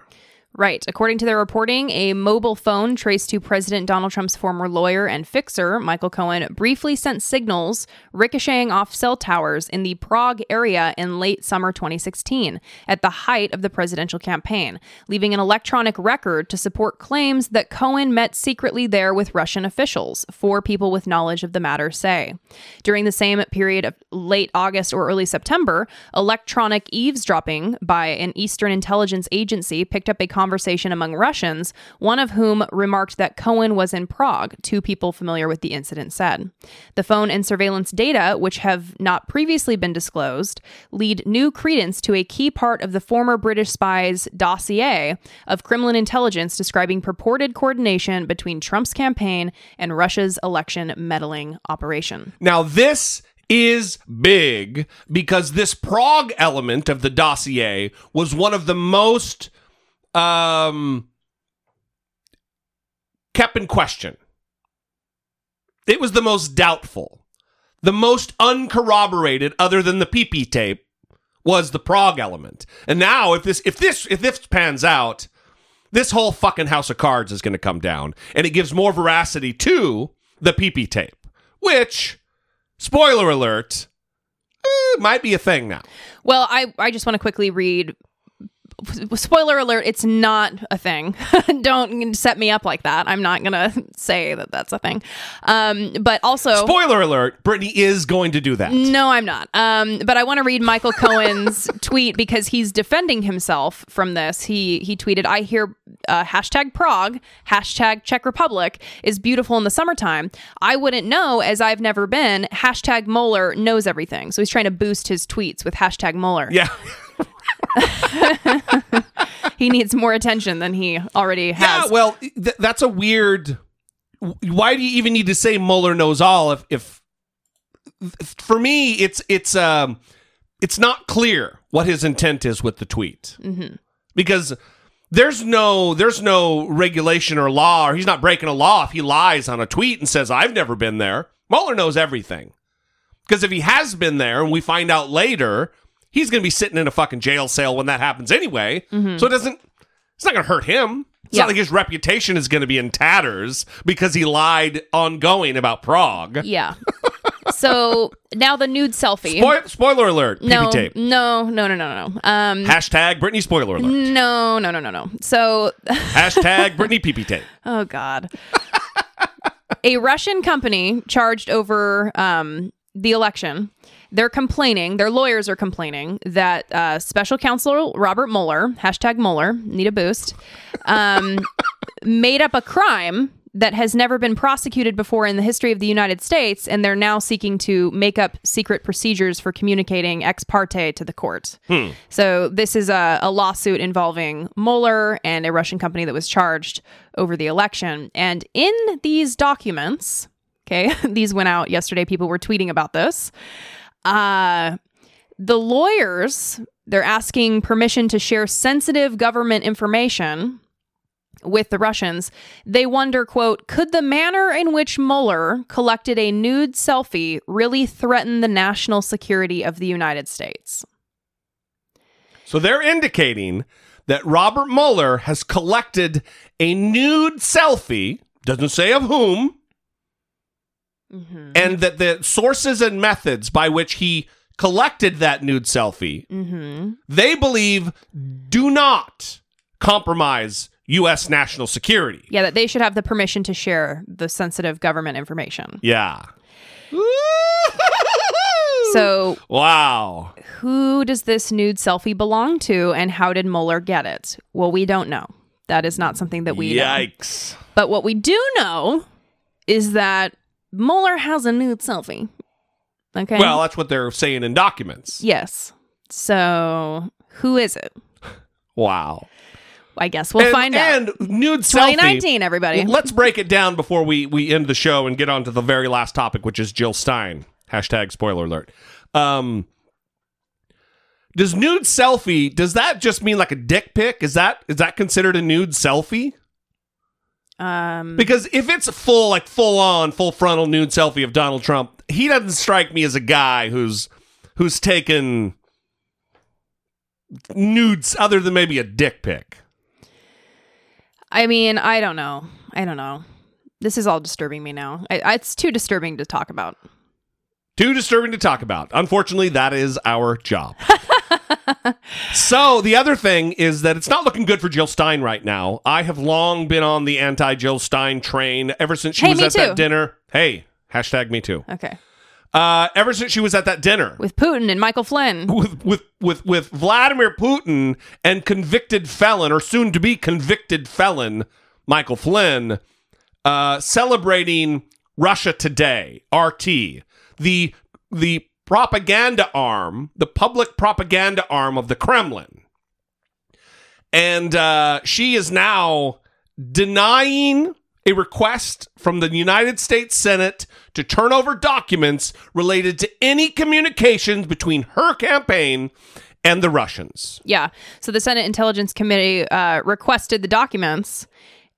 [SPEAKER 4] Right. According to their reporting, a mobile phone traced to President Donald Trump's former lawyer and fixer, Michael Cohen, briefly sent signals ricocheting off cell towers in the Prague area in late summer 2016, at the height of the presidential campaign, leaving an electronic record to support claims that Cohen met secretly there with Russian officials, four people with knowledge of the matter say. During the same period of late August or early September, electronic eavesdropping by an Eastern intelligence agency picked up a conversation among Russians, one of whom remarked that Cohen was in Prague, two people familiar with the incident said. The phone and surveillance data, which have not previously been disclosed, lead new credence to a key part of the former British spy's dossier of Kremlin intelligence describing purported coordination between Trump's campaign and Russia's election meddling operation.
[SPEAKER 3] Now, this is big because this Prague element of the dossier was one of the most um, kept in question. It was the most doubtful, the most uncorroborated, other than the PP tape, was the Prague element. And now, if this if this if this pans out, this whole fucking house of cards is going to come down, and it gives more veracity to the PP tape, which, spoiler alert, eh, might be a thing now.
[SPEAKER 4] Well, I, I just want to quickly read. Spoiler alert, it's not a thing. Don't set me up like that. I'm not going to say that that's a thing. Um, but also.
[SPEAKER 3] Spoiler alert: Brittany is going to do that.
[SPEAKER 4] No, I'm not. Um, but I want to read Michael Cohen's tweet because he's defending himself from this. He he tweeted, "I hear uh, hashtag Prague, hashtag Czech Republic is beautiful in the summertime. I wouldn't know as I've never been. Hashtag Mueller knows everything. So he's trying to boost his tweets with hashtag Mueller.
[SPEAKER 3] Yeah.
[SPEAKER 4] He needs more attention than he already has.
[SPEAKER 3] Yeah, well, th- that's a weird. Why do you even need to say Mueller knows all? If, if for me, it's it's um, it's not clear what his intent is with the tweet because there's no there's no regulation or law, or he's not breaking a law if he lies on a tweet and says I've never been there. Mueller knows everything because if he has been there and we find out later, he's going to be sitting in a fucking jail cell when that happens anyway. So it doesn't. It's not going to hurt him. It's
[SPEAKER 4] Yeah.
[SPEAKER 3] not like his reputation is going to be in tatters because he lied ongoing about Prague.
[SPEAKER 4] yeah. so now the nude selfie.
[SPEAKER 3] Spoil- spoiler alert.
[SPEAKER 4] no,
[SPEAKER 3] tape.
[SPEAKER 4] no, no, no, no, no. Um,
[SPEAKER 3] Hashtag Brittany spoiler alert.
[SPEAKER 4] no, no, no, no, no. So
[SPEAKER 3] Hashtag Brittany PP tape.
[SPEAKER 4] Oh God. a Russian company charged over um, the election. They're complaining. Their lawyers are complaining that uh, Special Counsel Robert Mueller (hashtag Mueller) need a boost, um, made up a crime that has never been prosecuted before in the history of the United States, and they're now seeking to make up secret procedures for communicating ex parte to the court. So this is a, a lawsuit involving Mueller and a Russian company that was charged over the election. And in these documents, okay, these went out yesterday. People were tweeting about this. Uh, the lawyers they're asking permission to share sensitive government information with the Russians, they wonder, quote, could the manner in which Mueller collected a nude selfie really threaten the national security of the United States?
[SPEAKER 3] So they're indicating that Robert Mueller has collected a nude selfie, doesn't say of whom, Mm-hmm. and that the sources and methods by which he collected that nude selfie, mm-hmm. they believe do not compromise U.S. national security.
[SPEAKER 4] Yeah, that they should have the permission to share the sensitive government information.
[SPEAKER 3] Yeah.
[SPEAKER 4] So,
[SPEAKER 3] wow.
[SPEAKER 4] who does this nude selfie belong to and how did Mueller get it? Well, we don't know. That is not something that we know.
[SPEAKER 3] Yikes.
[SPEAKER 4] But what we do know is that Mueller has a nude selfie. Okay.
[SPEAKER 3] Well, that's what they're saying in documents.
[SPEAKER 4] yes. So, who is it?
[SPEAKER 3] Wow.
[SPEAKER 4] I guess we'll
[SPEAKER 3] and,
[SPEAKER 4] find out.
[SPEAKER 3] And nude selfie.
[SPEAKER 4] 2019, everybody.
[SPEAKER 3] Let's break it down before we we end the show and get on to the very last topic, which is Jill Stein. Hashtag spoiler alert. Um, does nude selfie? Does that just mean like a dick pic? Is that is that considered a nude selfie?
[SPEAKER 4] Um,
[SPEAKER 3] Because if it's a full like full on full frontal nude selfie of Donald Trump, he doesn't strike me as a guy who's who's taken nudes other than maybe a dick pic.
[SPEAKER 4] I mean, I don't know. I don't know. This is all disturbing me now. I, I- it's too disturbing to talk about.
[SPEAKER 3] Too disturbing to talk about. Unfortunately, that is our job. so, the other thing is that it's not looking good for Jill Stein right now. I have long been on the anti Jill Stein train ever since she
[SPEAKER 4] Hey,
[SPEAKER 3] was
[SPEAKER 4] me
[SPEAKER 3] at
[SPEAKER 4] too.
[SPEAKER 3] that dinner. Hey, hashtag me too.
[SPEAKER 4] Okay.
[SPEAKER 3] Uh, ever since she was at that dinner
[SPEAKER 4] With Putin and Michael Flynn.
[SPEAKER 3] with with with with Vladimir Putin and convicted felon or soon to be convicted felon Michael Flynn uh, celebrating Russia Today RT the the propaganda arm the public propaganda arm of the Kremlin and uh, she is now denying a request from the United States Senate to turn over documents related to any communications between her campaign and the Russians.
[SPEAKER 4] Yeah. So the Senate Intelligence Committee uh, requested the documents,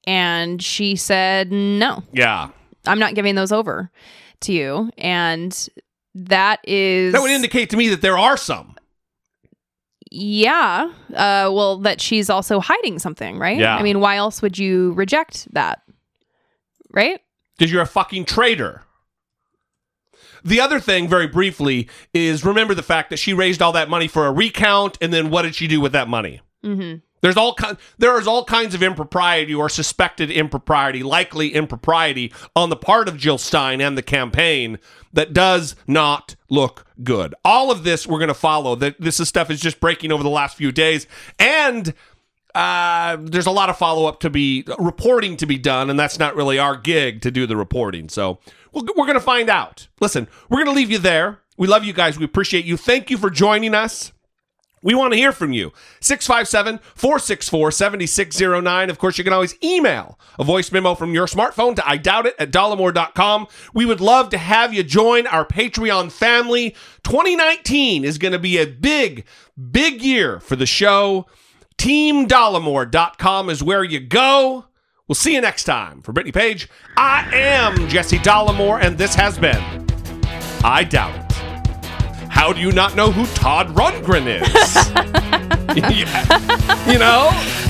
[SPEAKER 4] and she said, no,
[SPEAKER 3] Yeah.
[SPEAKER 4] I'm not giving those over to you. And that is.
[SPEAKER 3] That would indicate to me that there are some.
[SPEAKER 4] Yeah. Uh, well, that she's also hiding something, right?
[SPEAKER 3] Yeah.
[SPEAKER 4] I mean, why else would you reject that? Right?
[SPEAKER 3] Because you're a fucking traitor. The other thing, very briefly, is remember the fact that she raised all that money for a recount, and then what did she do with that money?
[SPEAKER 4] Mm-hmm.
[SPEAKER 3] There's all kind, there is all kinds of impropriety or suspected impropriety, likely impropriety on the part of Jill Stein and the campaign that does not look good. All of this we're going to follow. That this is stuff is just breaking over the last few days, and uh, there's a lot of follow up to be reporting to be done, and that's not really our gig to do the reporting. So we're, we're going to find out. Listen, we're going to leave you there. We love you guys. We appreciate you. Thank you for joining us. We want to hear from you. 657 464 7609. Of course, you can always email a voice memo from your smartphone to I doubt it at dollemore.com. We would love to have you join our Patreon family. 2019 is going to be a big, big year for the show. TeamDollemore.com is where you go. We'll see you next time. For Brittany Page, I am Jesse Dollemore, and this has been I Doubt It. How do you not know who Todd Rundgren is? You know?